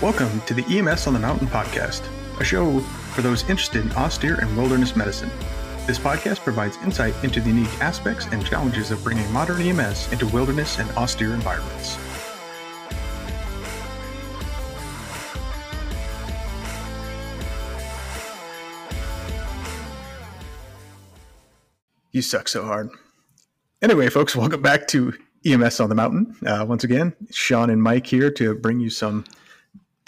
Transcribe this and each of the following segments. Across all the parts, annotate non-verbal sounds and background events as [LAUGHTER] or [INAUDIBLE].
Welcome to the EMS on the Mountain podcast, a show for those interested in austere and wilderness medicine. This podcast provides insight into the unique aspects and challenges of bringing modern EMS into wilderness and austere environments. You suck so hard. Anyway, folks, welcome back to EMS on the Mountain. Uh, once again, Sean and Mike here to bring you some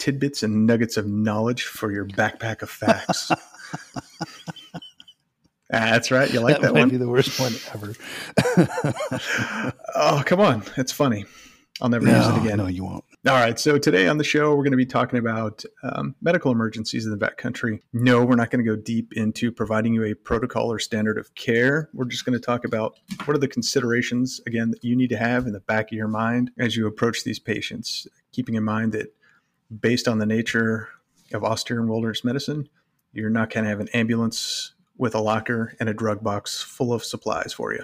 tidbits and nuggets of knowledge for your backpack of facts. [LAUGHS] That's right. You like that, that might one? be the worst one ever. [LAUGHS] oh, come on. It's funny. I'll never use it again. No, you won't. All right. So today on the show, we're going to be talking about um, medical emergencies in the backcountry. No, we're not going to go deep into providing you a protocol or standard of care. We're just going to talk about what are the considerations, again, that you need to have in the back of your mind as you approach these patients, keeping in mind that based on the nature of austere and wilderness medicine, you're not going to have an ambulance with a locker and a drug box full of supplies for you.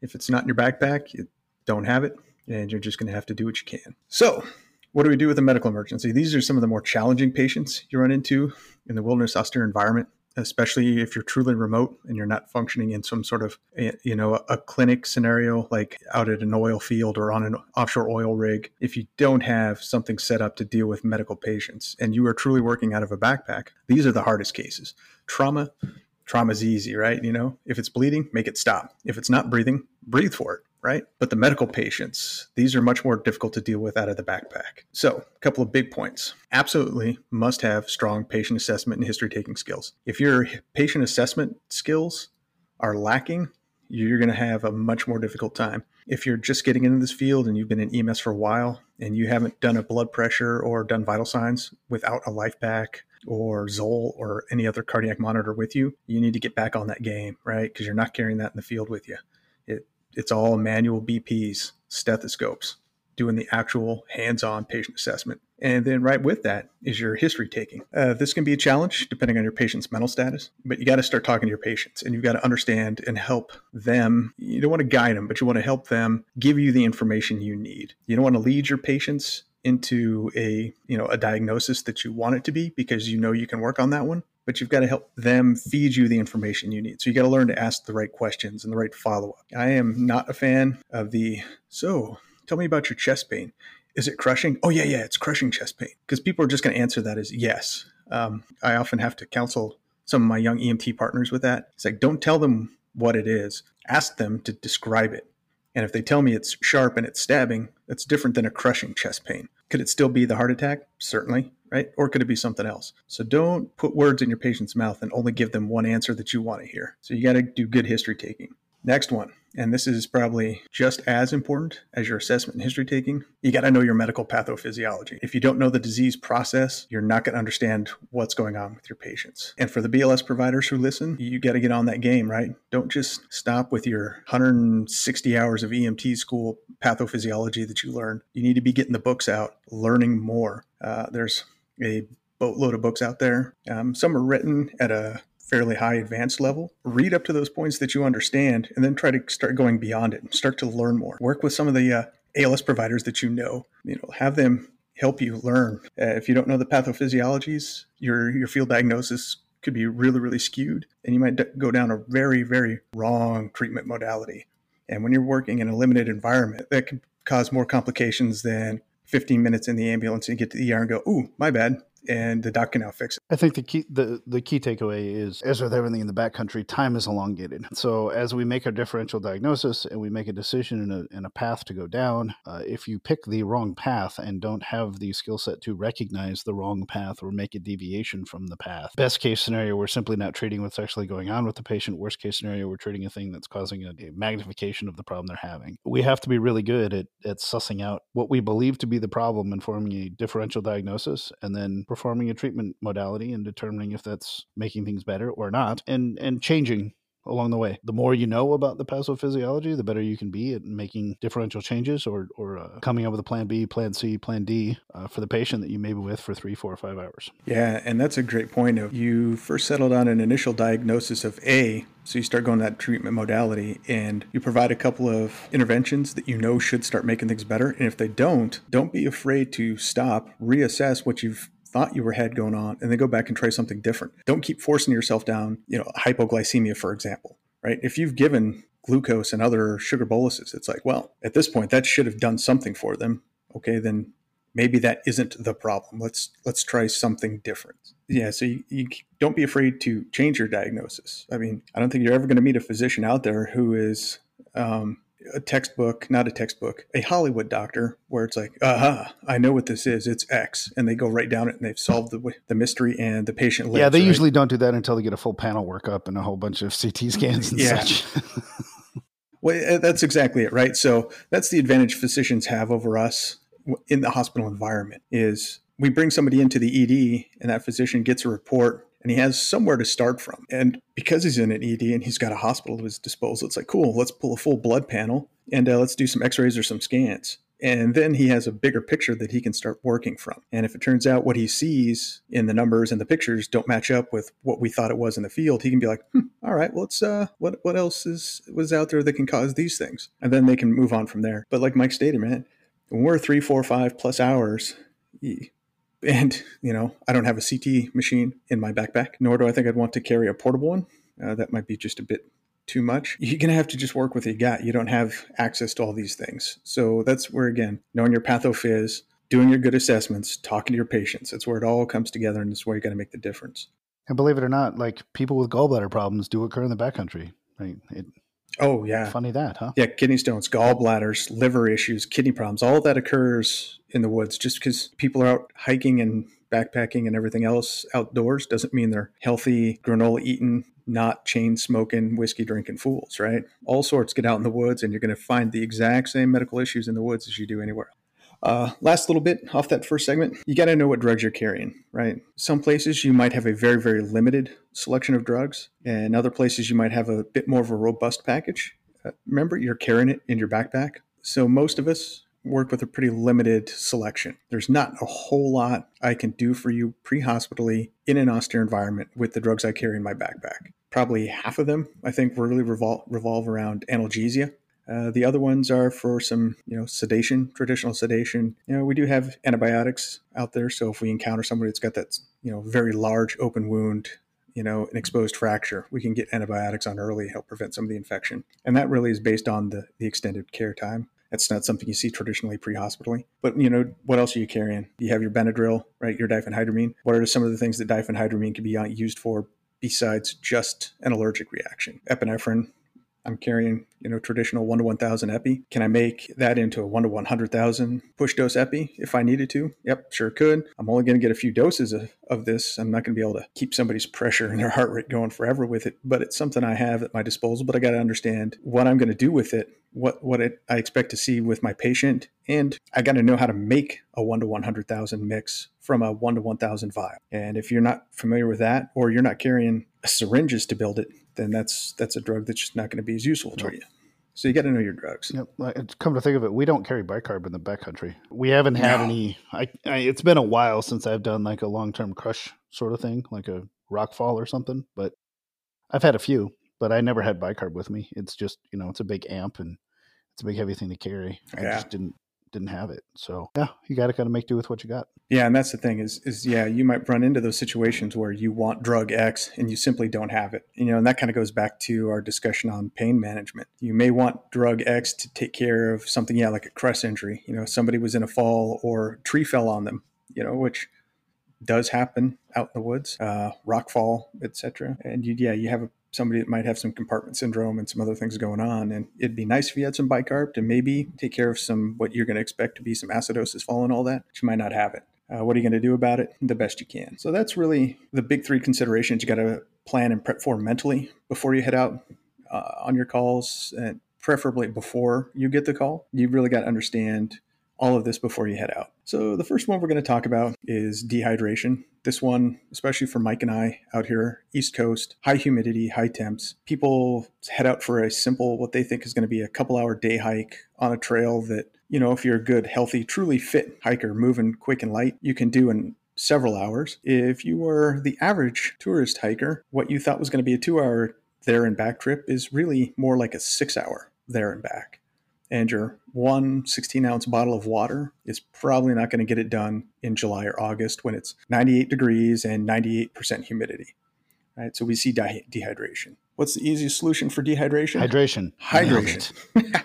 If it's not in your backpack, you don't have it, and you're just going to have to do what you can. So, what do we do with a medical emergency? These are some of the more challenging patients you run into in the wilderness austere environment, especially if you're truly remote and you're not functioning in some sort of eh, you know a clinic scenario like out at an oil field or on an offshore oil rig. If you don't have something set up to deal with medical patients and you are truly working out of a backpack, these are the hardest cases. Trauma, trauma's easy, right? You know, if it's bleeding, make it stop. If it's not breathing, breathe for it, right? But the medical patients, these are much more difficult to deal with out of the backpack. So, a couple of big points. Absolutely must have strong patient assessment and history taking skills. If your patient assessment skills are lacking, you're going to have a much more difficult time. If you're just getting into this field and you've been in EMS for a while and you haven't done a blood pressure or done vital signs without a LIFEPAK or Zoll or any other cardiac monitor with you, you need to get back on that game, right? Because you're not carrying that in the field with you. It, it's all manual BPs, stethoscopes, doing the actual hands on patient assessment. And then, right with that, is your history taking. Uh, this can be a challenge depending on your patient's mental status, but you got to start talking to your patients and you've got to understand and help them. You don't want to guide them, but you want to help them give you the information you need. You don't want to lead your patients into a you know a diagnosis that you want it to be because you know you can work on that one but you've got to help them feed you the information you need. So you got to learn to ask the right questions and the right follow-up. I am not a fan of the so tell me about your chest pain. Is it crushing? Oh yeah yeah it's crushing chest pain. Because people are just going to answer that as yes. Um, i often have to counsel some of my young emt partners with that. It's like don't tell them what it is. Ask them to describe it. And if they tell me it's sharp and it's stabbing, that's different than a crushing chest pain. Could it still be the heart attack? Certainly, right? Or could it be something else? So don't put words in your patient's mouth and only give them one answer that you want to hear. So you got to do good history taking. Next one, and this is probably just as important as your assessment and history taking, you got to know your medical pathophysiology. If you don't know the disease process, you're not going to understand what's going on with your patients. And for the BLS providers who listen, you got to get on that game, right? Don't just stop with your 160 hours of EMT school pathophysiology that you learned. You need to be getting the books out, learning more. Uh, there's a boatload of books out there. Um, some are written at a fairly high advanced level, read up to those points that you understand, and then try to start going beyond it and start to learn more. Work with some of the uh, ALS providers that you know. You know, have them help you learn. Uh, if you don't know the pathophysiologies, your your field diagnosis could be really really skewed, and you might d- go down a very very wrong treatment modality. And when you're working in a limited environment, that can cause more complications than 15 minutes in the ambulance and get to the ER and go, "Ooh, my bad," and the doc can now fix it. I think the key the, the key takeaway is as with everything in the backcountry, time is elongated. So as we make our differential diagnosis and we make a decision in a, in a path to go down, uh, if you pick the wrong path and don't have the skill set to recognize the wrong path or make a deviation from the path, best case scenario, we're simply not treating what's actually going on with the patient. Worst case scenario, we're treating a thing that's causing a, a magnification of the problem they're having. We have to be really good at, at sussing out what we believe to be the problem and forming a differential diagnosis and then performing a treatment modality and determining if that's making things better or not and and changing along the way. The more you know about the pathophysiology, the better you can be at making differential changes or, or uh, coming up with a plan B, plan C, plan D uh, for the patient that you may be with for three, four, or five hours. Yeah, and that's a great point. Of you first settled on an initial diagnosis of A, so you start going that treatment modality and you provide a couple of interventions that you know should start making things better. And if they don't, don't be afraid to stop, reassess what you've thought you were had going on and then go back and try something different. Don't keep forcing yourself down, you know, hypoglycemia, for example, right? If you've given glucose and other sugar boluses, it's like, well, at this point, that should have done something for them. Okay, then maybe that isn't the problem. Let's let's try something different. Yeah, so you, you don't be afraid to change your diagnosis. I mean, I don't think you're ever going to meet a physician out there who is um, a textbook, not a textbook, a Hollywood doctor, where it's like, aha, I know what this is. It's X, and they go right down it and they've solved the the mystery, and the patient lives. Yeah, they right? usually don't do that until they get a full panel workup and a whole bunch of CT scans and Yeah. such. [LAUGHS] Well, uh, that's exactly it, right? So that's the advantage physicians have over us in the hospital environment is we bring somebody into the ED and that physician gets a report and he has somewhere to start from. And because he's in an ED and he's got a hospital at his disposal, it's like, cool, let's pull a full blood panel and uh, let's do some x-rays or some scans. And then he has a bigger picture that he can start working from. And if it turns out what he sees in the numbers and the pictures don't match up with what we thought it was in the field, he can be like, hmm, all right, well, let's, uh, what, what else is, was out there that can cause these things? And then they can move on from there. But like Mike stated, man, when we're three, four, five plus hours, and you know, I don't have a CT machine in my backpack, nor do I think I'd want to carry a portable one. Uh, that might be just a bit too much. You're going to have to just work with what you got. You don't have access to all these things. So that's where, again, knowing your pathophys, doing your good assessments, talking to your patients, that's where it all comes together and it's where you got to make the difference. and believe it or not, like people with gallbladder problems do occur in the backcountry. Right? It, Oh, yeah. Funny that, huh? Yeah, kidney stones, gallbladders, liver issues, kidney problems, all that occurs in the woods. Just because people are out hiking and backpacking and everything else outdoors doesn't mean they're healthy, granola eating, not chain smoking, whiskey drinking fools, right? All sorts get out in the woods and you're going to find the exact same medical issues in the woods as you do anywhere. Uh, last little bit off that first segment, you got to know what drugs you're carrying, right? Some places you might have a very, very limited selection of drugs, and other places you might have a bit more of a robust package. Uh, remember, you're carrying it in your backpack. So most of us work with a pretty limited selection. There's not a whole lot I can do for you pre-hospitally in an austere environment with the drugs I carry in my backpack. Probably half of them, I think, really revol- revolve around analgesia. Uh, the other ones are for some, you know, sedation, traditional sedation. You know, we do have antibiotics out there, so if we encounter somebody that's got that, you know, very large open wound, you know, an exposed fracture, we can get antibiotics on early, help prevent some of the infection, and that really is based on the the extended care time. That's not something you see traditionally pre-hospitally. But you know, what else are you carrying? You have your Benadryl, right? Your diphenhydramine. What are some of the things that diphenhydramine can be used for besides just an allergic reaction? Epinephrine. I'm carrying, you know, traditional one to one thousand epi. Can I make that into a one to one hundred thousand push dose epi if I needed to? Yep, sure could. I'm only going to get a few doses of, of this. I'm not going to be able to keep somebody's pressure and their heart rate going forever with it, but it's something I have at my disposal. But I got to understand what I'm going to do with it, what what it, I expect to see with my patient, and I got to know how to make a one to one hundred thousand mix from a one to one thousand vial. And if you're not familiar with that, or you're not carrying syringes to build it, then that's that's a drug that's just not going to be as useful to you. So you got to know your drugs. Yep. Come to think of it, we don't carry bicarb in the backcountry. We haven't had No. any. I, I it's been a while since I've done like a long term crush sort of thing, like a rock fall or something. But I've had a few, but I never had bicarb with me. It's just you know it's a big amp and it's a big heavy thing to carry. I Yeah. just didn't didn't have it. So yeah, you got to kind of make do with what you got. Yeah, and that's the thing is is yeah, you might run into those situations where you want drug X and you simply don't have it. You know, and that kind of goes back to our discussion on pain management. You may want drug X to take care of something, yeah, like a crush injury. You know, somebody was in a fall or tree fell on them. You know, which does happen out in the woods, uh, rock fall, etc. And you, yeah, you have a, somebody that might have some compartment syndrome and some other things going on, and it'd be nice if you had some bicarb to maybe take care of some what you're going to expect to be some acidosis fall and all that. But you might not have it. Uh, what are you going to do about it? The best you can. So that's really the big three considerations you got to plan and prep for mentally before you head out uh, on your calls, and preferably before you get the call. You really got to understand all of this before you head out. So, the first one we're going to talk about is dehydration. This one, especially for Mike and I out here, East Coast, high humidity, high temps. People head out for a simple, what they think is going to be a couple hour day hike on a trail that, you know, if you're a good, healthy, truly fit hiker, moving quick and light, you can do in several hours. If you are the average tourist hiker, what you thought was going to be a two hour there and back trip is really more like a six hour there and back. And your one 16 ounce bottle of water is probably not going to get it done in July or August when it's 98 degrees and 98% humidity. Right? So we see de- dehydration. What's the easiest solution for dehydration? Hydration. Hydration.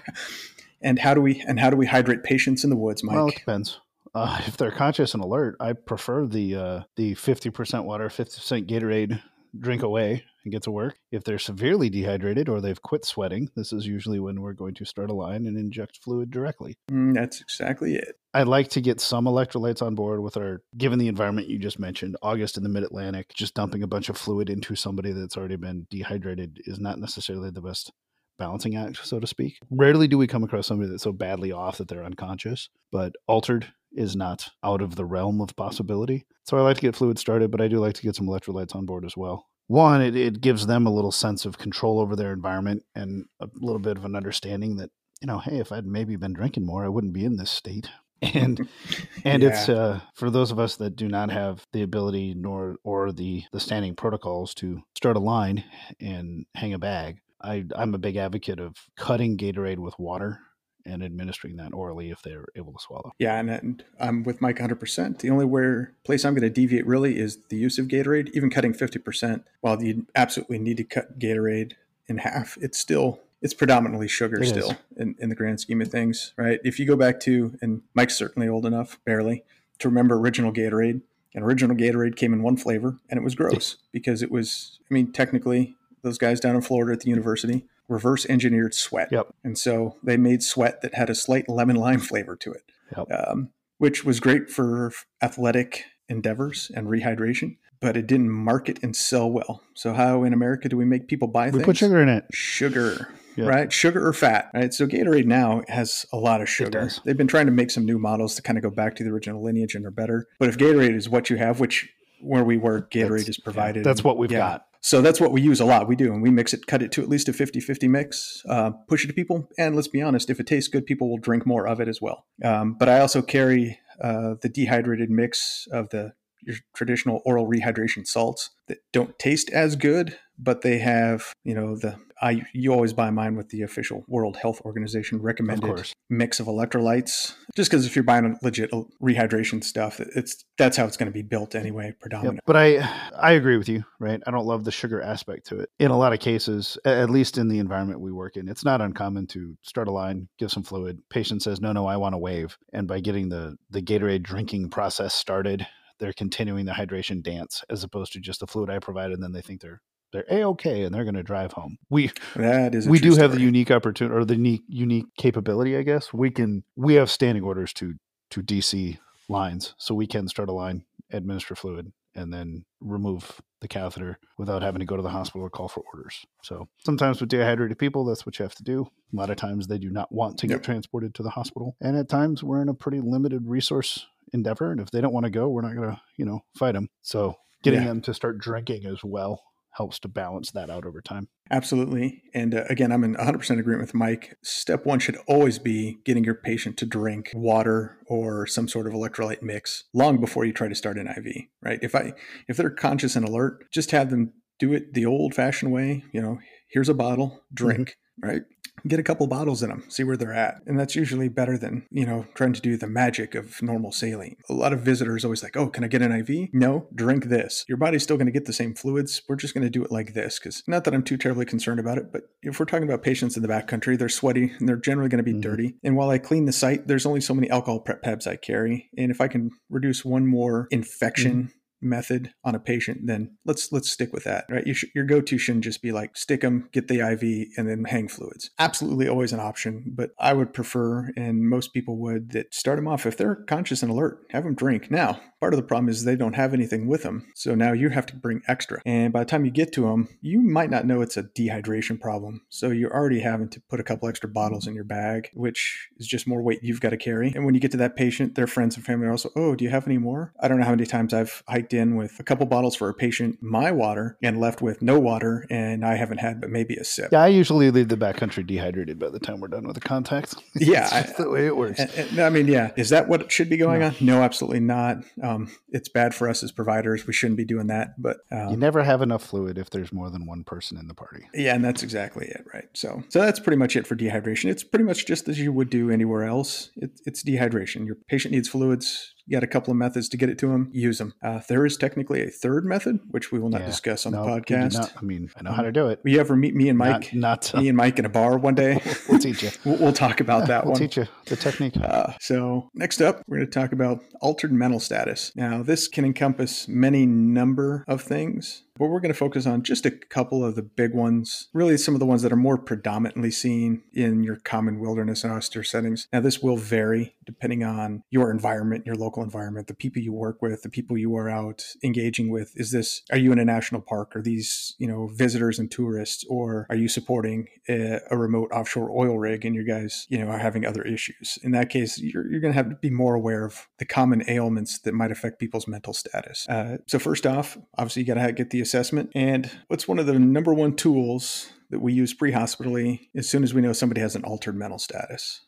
[LAUGHS] and how do we and how do we hydrate patients in the woods, Mike? Well, it depends. Uh, if they're conscious and alert, I prefer the uh, the fifty percent water, fifty percent Gatorade drink away and get to work. If they're severely dehydrated or they've quit sweating, this is usually when we're going to start a line and inject fluid directly. Mm, that's exactly it. I'd like to get some electrolytes on board with our, given the environment you just mentioned, August in the mid Atlantic, just dumping a bunch of fluid into somebody that's already been dehydrated is not necessarily the best balancing act, so to speak. Rarely do we come across somebody that's so badly off that they're unconscious, but altered is not out of the realm of possibility. So I like to get fluid started, but I do like to get some electrolytes on board as well. One, it, it gives them a little sense of control over their environment and a little bit of an understanding that, you know, hey, if I'd maybe been drinking more, I wouldn't be in this state. [LAUGHS] And [LAUGHS] and yeah. it's uh, for those of us that do not have the ability nor or the the standing protocols to start a line and hang a bag. I, I'm a big advocate of cutting Gatorade with water and administering that orally if they're able to swallow. Yeah, and, and I'm with Mike 100%. The only where place I'm going to deviate really is the use of Gatorade. Even cutting 50%, while you absolutely need to cut Gatorade in half, it's still it's predominantly sugar it still in, in the grand scheme of things, right? If you go back to, and Mike's certainly old enough, barely, to remember original Gatorade. And original Gatorade came in one flavor, and it was gross because it was. I mean, technically, those guys down in Florida at the university reverse engineered sweat. Yep. And so they made sweat that had a slight lemon lime flavor to it, yep. um, which was great for athletic endeavors and rehydration, but it didn't market and sell well. So how in America do we make people buy we things? put sugar in it. Sugar. Yep. Right, sugar or fat. Right, so Gatorade now has a lot of sugar. They've been trying to make some new models to kind of go back to the original lineage and are better. But if Gatorade is what you have, which where we work, Gatorade that's, is provided. Yeah, that's what we've yeah, got. So that's what we use a lot. We do, and we mix it, cut it to at least a 50 50 mix, uh, push it to people. And let's be honest, if it tastes good, people will drink more of it as well. Um, but I also carry uh, the dehydrated mix of the your traditional oral rehydration salts that don't taste as good, but they have, you know, the I you always buy mine with the official World Health Organization recommended mix of electrolytes. Just because if you're buying legit rehydration stuff, it's that's how it's going to be built anyway, predominantly. Yep. But I I agree with you, right? I don't love the sugar aspect to it. In a lot of cases, at least in the environment we work in, it's not uncommon to start a line, give some fluid. Patient says, "No, no, I want to waive," and by getting the the Gatorade drinking process started, they're continuing the hydration dance as opposed to just the fluid I provided, and then they think they're they're a okay and they're going to drive home. We that is we do story. have the unique opportunity or the unique unique capability, I guess. We can we have standing orders to to DC lines, so we can start a line, administer fluid, and then remove the catheter without having to go to the hospital or call for orders. So sometimes with dehydrated people, that's what you have to do. A lot of times they do not want to get yep. transported to the hospital, and at times we're in a pretty limited resource endeavor, and if they don't want to go, we're not going to you know fight them. So getting yeah. them to start drinking as well helps to balance that out over time. Absolutely. And uh, again, I'm in 100% agreement with Mike. Step one should always be getting your patient to drink water or some sort of electrolyte mix long before you try to start an IV, right? If I if they're conscious and alert, just have them do it the old fashioned way, you know, here's a bottle, drink, mm-hmm. right? Get a couple bottles in them, see where they're at. And that's usually better than, you know, trying to do the magic of normal saline. A lot of visitors always like, oh, can I get an IV? No, drink this. Your body's still going to get the same fluids. We're just going to do it like this. Because not that I'm too terribly concerned about it, but if we're talking about patients in the backcountry, they're sweaty and they're generally going to be mm-hmm. dirty. And while I clean the site, there's only so many alcohol prep pads I carry. And if I can reduce one more infection, mm-hmm method on a patient, then let's let's stick with that, right? You sh- your go-to shouldn't just be like stick them, get the IV, and then hang fluids. Absolutely, always an option, but I would prefer, and most people would, that start them off if they're conscious and alert, have them drink. Now, Part of the problem is they don't have anything with them. So now you have to bring extra. And by the time you get to them, you might not know it's a dehydration problem. So you're already having to put a couple extra bottles in your bag, which is just more weight you've got to carry. And when you get to that patient, their friends and family are also, oh, do you have any more? I don't know how many times I've hiked in with a couple bottles for a patient, my water, and left with no water, and I haven't had but maybe a sip. Yeah, I usually leave the backcountry dehydrated by the time we're done with the contact. [LAUGHS] Yeah, That's the way it works. And- and- I mean, yeah, is that what should be going on? No, absolutely not. Um, it's bad for us as providers. We shouldn't be doing that. But um, you never have enough fluid if there's more than one person in the party. Yeah, and that's exactly it, right? So, so that's pretty much it for dehydration. It's pretty much just as you would do anywhere else. It, it's dehydration. Your patient needs fluids. You got a couple of methods to get it to them. Use them. Uh, there is technically a third method, which we will not Yeah. discuss on No, the podcast. not- I mean, I know how to do it. Will you ever meet me and Mike? Not, not me and Mike in a bar one day. [LAUGHS] we'll teach you. [LAUGHS] we'll, we'll talk about that one. we'll teach you the technique. Uh, so next up, we're going to talk about altered mental status. Now, this can encompass many number of things, but we're going to focus on just a couple of the big ones. Really, some of the ones that are more predominantly seen in your common wilderness and austere settings. Now, this will vary depending on your environment, your local environment, the people you work with, the people you are out engaging with. Is this? Are you in a national park? Are these you know visitors and tourists, or are you supporting a, a remote offshore oil rig and you guys you know are having other issues? In that case, you're, you're going to have to be more aware of the common ailments that might affect people's mental status. Uh, so first off, obviously you got to get the assessment. And what's one of the number one tools that we use pre-hospitally as soon as we know somebody has an altered mental status?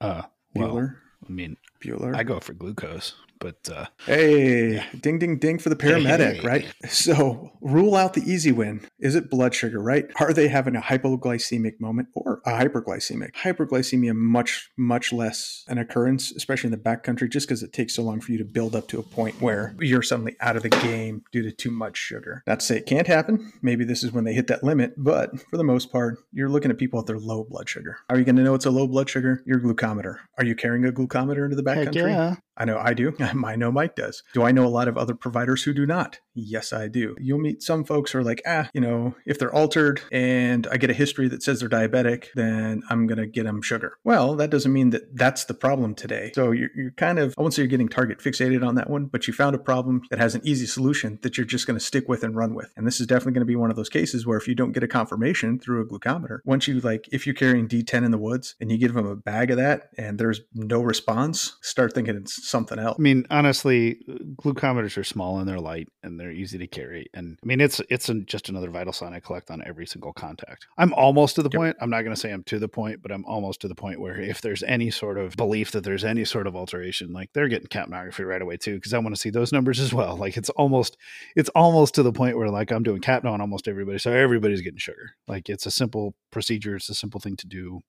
Uh, well, Bueller. I mean, Bueller. I go for glucose, but uh, Hey, ding, ding, ding for the paramedic, Hey. right? So rule out the easy win. Is it blood sugar, right? Are they having a hypoglycemic moment or a hyperglycemic? Hyperglycemia, much, much less an occurrence, especially in the backcountry, just because it takes so long for you to build up to a point where you're suddenly out of the game due to too much sugar. Not to say it can't happen. Maybe this is when they hit that limit, but for the most part, you're looking at people with their low blood sugar. How are you going to know it's a low blood sugar? Your glucometer. Are you carrying a glucometer into the heck backcountry? yeah. I know I do. [LAUGHS] I know Mike does. Do I know a lot of other providers who do not? Yes, I do. You'll meet some folks who are like, ah, you know, if they're altered and I get a history that says they're diabetic, then I'm going to get them sugar. Well, that doesn't mean that that's the problem today. So you're, you're kind of, I won't say you're getting target fixated on that one, but you found a problem that has an easy solution that you're just going to stick with and run with. And this is definitely going to be one of those cases where if you don't get a confirmation through a glucometer, once you like, if you're carrying D10 in the woods and you give them a bag of that and there's no response, start thinking it's something else. I mean, honestly, glucometers are small and they're light and they're easy to carry. And I mean, it's it's an, just another vital sign I collect on every single contact. I'm almost to the Yep. point. I'm not going to say I'm to the point, but I'm almost to the point where if there's any sort of belief that there's any sort of alteration, like they're getting capnography right away too, because I want to see those numbers as well. [LAUGHS] Like it's almost it's almost to the point where like I'm doing capno on almost everybody, so everybody's getting sugar. Like it's a simple procedure. It's a simple thing to do.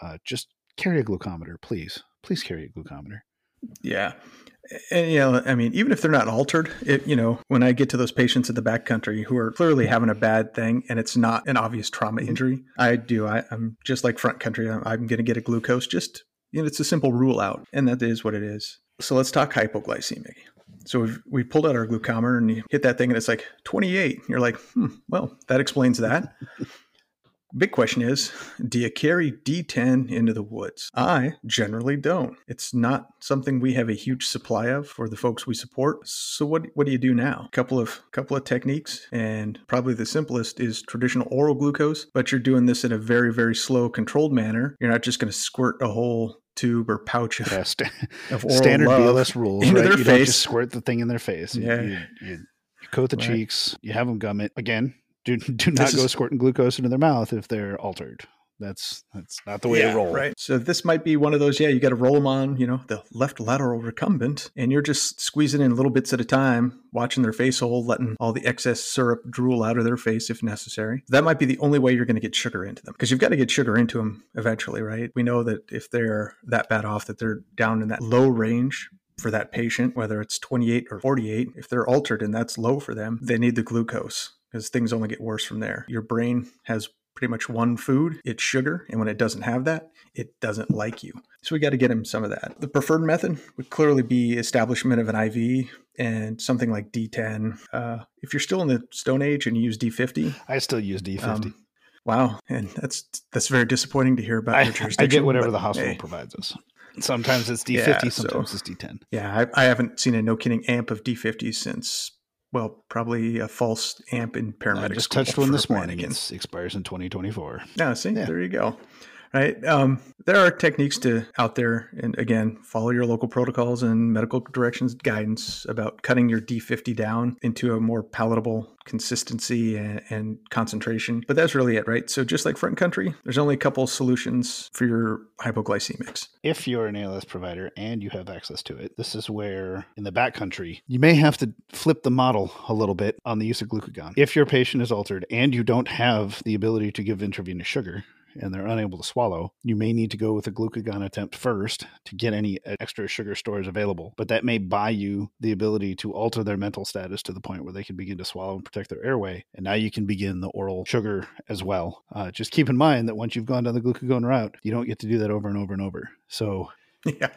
Uh, just carry a glucometer, please. Please carry a glucometer. Yeah. And, you know, I mean, even if they're not altered, it, you know, when I get to those patients in the backcountry who are clearly having a bad thing and it's not an obvious trauma injury, I do. I, I'm just like front country. I'm, I'm going to get a glucose. Just, you know, it's a simple rule out, and that is what it is. So let's talk hypoglycemic. So we've, we pulled out our glucometer and you hit that thing and it's like 28. You're like, hmm, well, that explains that. Big question is, do you carry D10 into the woods? I generally don't. It's not something we have a huge supply of for the folks we support. So what what do you do now? Couple of couple of techniques and probably the simplest is traditional oral glucose, but you're doing this in a very very slow controlled manner. You're not just going to squirt a whole tube or pouch of, Yeah, sta- of [LAUGHS] oral standard BLS rules. into right? their you face. just squirt the thing in their face. You- Yeah. You, you, you coat the Right. cheeks. You have them gum it again. Do do not This go is- squirting glucose into their mouth if they're altered. That's that's not the way to roll. Right. So this might be one of those, yeah, you got to roll them on, you know, the left lateral recumbent, and you're just squeezing in little bits at a time, watching their face hole, letting all the excess syrup drool out of their face if necessary. That might be the only way you're going to get sugar into them because you've got to get sugar into them eventually, right? We know that if they're that bad off, that they're down in that low range for that patient, whether it's 28 or 48, if they're altered and that's low for them, they need the glucose because things only get worse from there. Your brain has pretty much one food, it's sugar, and when it doesn't have that, it doesn't like you. So we got to get him some of that. The preferred method would clearly be establishment of an IV and something like D10. Uh, if you're still in the Stone Age and you use D50, I still use D50. um, wow, and that's that's very disappointing to hear about I, I get whatever the hospital hey, provides us. Sometimes it's D50, Yeah, so- sometimes it's D10. Yeah, I, I haven't seen a no kidding amp of D50 since, well, probably a false amp in paramedic I just touched one this morning. It expires in 2024. Yeah, see, Yeah. there you go. Right. Um, there are techniques to out there, and again, follow your local protocols and medical directions guidance about cutting your D50 down into a more palatable consistency and, and concentration. But that's really it, right? So just like front country, there's only a couple solutions for your hypoglycemics. If you're an ALS provider and you have access to it, this is where in the backcountry, you may have to flip the model a little bit on the use of glucagon. If your patient is altered and you don't have the ability to give intravenous sugar, and they're unable to swallow, you may need to go with a glucagon attempt first to get any extra sugar stores available. But that may buy you the ability to alter their mental status to the point where they can begin to swallow and protect their airway. And now you can begin the oral sugar as well. Uh, just keep in mind that once you've gone down the glucagon route, you don't get to do that over and over and over. So [LAUGHS] Yeah,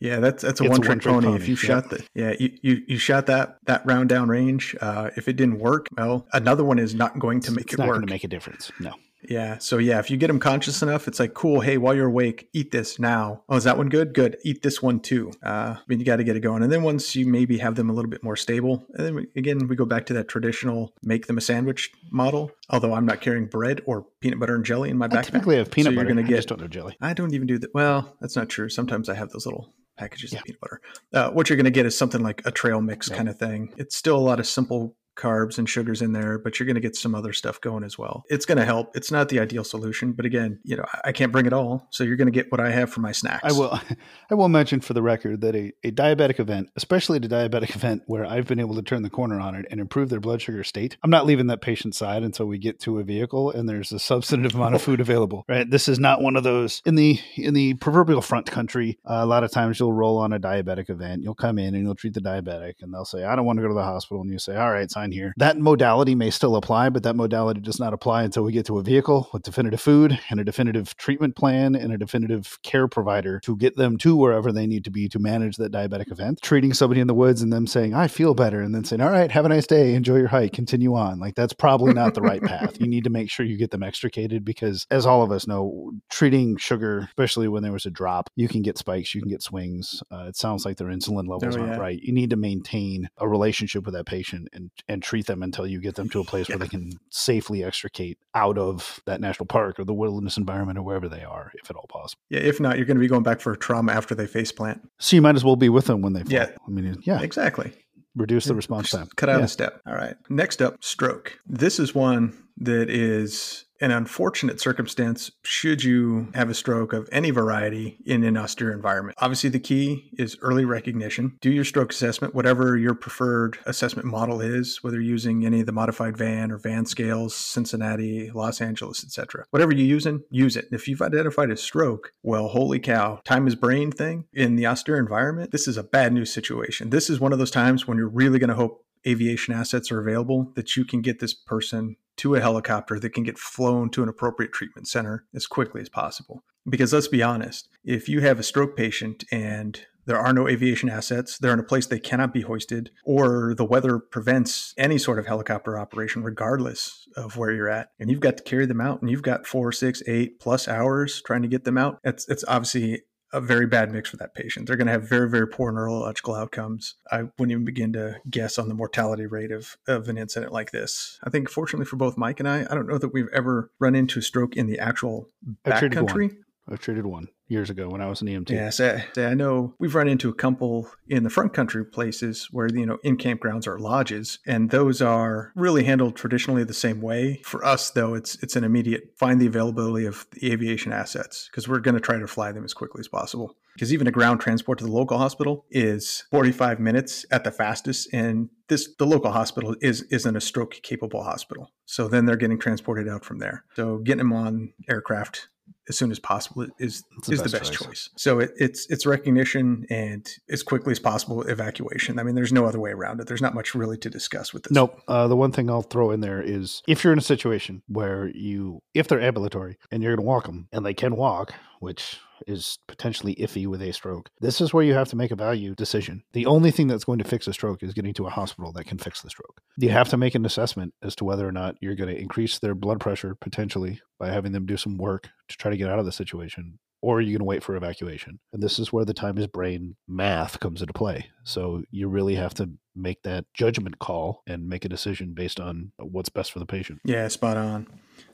yeah, that's that's a one trick pony. If you yep. shot the yeah, you, you you shot that that round down range. Uh, if it didn't work, well, another one is not going to make it's it not work. going to make a difference. No. Yeah. So yeah, if you get them conscious enough, it's like cool. Hey, while you're awake, eat this now. Oh, is that one good? Good. Eat this one too. Uh, I mean, you got to get it going. And then once you maybe have them a little bit more stable, and then we, again we go back to that traditional make them a sandwich model. Although I'm not carrying bread or peanut butter and jelly in my I backpack. typically have peanut so butter. You're gonna I just get. don't know jelly. I don't even do that. Well, that's not true. Sometimes I have those little packages Yeah. of peanut butter. Uh, what you're going to get is something like a trail mix Yep. kind of thing. It's still a lot of simple carbs and sugars in there, but you're going to get some other stuff going as well. It's going to help. It's not the ideal solution, but again, you know, I- can't bring it all, so you're going to get what I have for my snacks. I will. [LAUGHS] I will mention for the record that a, a diabetic event, especially a diabetic [LAUGHS] event where I've been able to turn the corner on it and improve their blood sugar state, I'm not leaving that patient's side until we get to a vehicle and there's a substantive amount of [LAUGHS] food available. Right. This is not one of those in the in the proverbial front country. Uh, a lot of times you'll roll on a diabetic event. You'll come in and you'll treat the diabetic, and they'll say, "I don't want to go to the hospital," and you say, "All right, sign here." That modality may still apply, but that modality does not apply until we get to a vehicle with definitive food and a definitive treatment plan and a definitive care provider to get them to wherever they need to be to manage that diabetic event. Treating somebody in the woods and them saying, I feel better, and then saying, All right, have a nice day, enjoy your hike, continue on. Like that's probably not the right path. You need to make sure you get them extricated because, as all of us know, treating sugar, especially when there was a drop, you can get spikes, you can get swings. Uh, it sounds like their insulin levels Oh, aren't right. You need to maintain a relationship with that patient and, and treat them until you get them to a place where they can safely extricate out of that national park or the wilderness environment or wherever they are, if at all possible. Yeah, if not, you're going to be going back for trauma after they face plant. So you might as well be with them when they fall. Yeah. I mean, yeah, Exactly. reduce the response time. Cut out Yeah. a step. All right. Next up, stroke. This is one that is an unfortunate circumstance should you have a stroke of any variety in an austere environment. Obviously, the key is early recognition. Do your stroke assessment, whatever your preferred assessment model is, whether you're using any of the modified VAN or VAN scales, Cincinnati, Los Angeles, etc. Whatever you're using, use it. If you've identified a stroke, well, holy cow, time is brain thing in the austere environment. This is a bad news situation. This is one of those times when you're really going to hope aviation assets are available that you can get this person to a helicopter that can get flown to an appropriate treatment center as quickly as possible. Because let's be honest, if you have a stroke patient and there are no aviation assets, they're in a place they cannot be hoisted, or the weather prevents any sort of helicopter operation, regardless of where you're at, and you've got to carry them out, and you've got four, six, eight plus hours trying to get them out, it's, it's obviously a very bad mix for that patient. They're going to have very, very poor neurological outcomes. I wouldn't even begin to guess on the mortality rate of, of an incident like this. I think, fortunately for both Mike and I, I don't know that we've ever run into a stroke in the actual backcountry. I treated one years ago when I was an EMT. Yeah, so, so I know we've run into a couple in the front country places where you know in campgrounds are lodges, and those are really handled traditionally the same way. For us, though, it's it's an immediate find the availability of the aviation assets because we're going to try to fly them as quickly as possible. Because even a ground transport to the local hospital is 45 minutes at the fastest, and this the local hospital is isn't a stroke capable hospital. So then they're getting transported out from there. So getting them on aircraft as soon as possible is the is the best best choice. choice. So it, it's it's recognition and as quickly as possible evacuation. I mean, there's no other way around it. There's not much really to discuss with this. Nope. Uh, the one thing I'll throw in there is if you're in a situation where you, if they're ambulatory and you're going to walk them and they can walk, which is potentially iffy with a stroke, this is where you have to make a value decision. The only thing that's going to fix a stroke is getting to a hospital that can fix the stroke. You have to make an assessment as to whether or not you're going to increase their blood pressure potentially by having them do some work to try to get out of the situation. Or you going to wait for evacuation? And this is where the time is brain math comes into play. So you really have to make that judgment call and make a decision based on what's best for the patient. Yeah, spot on.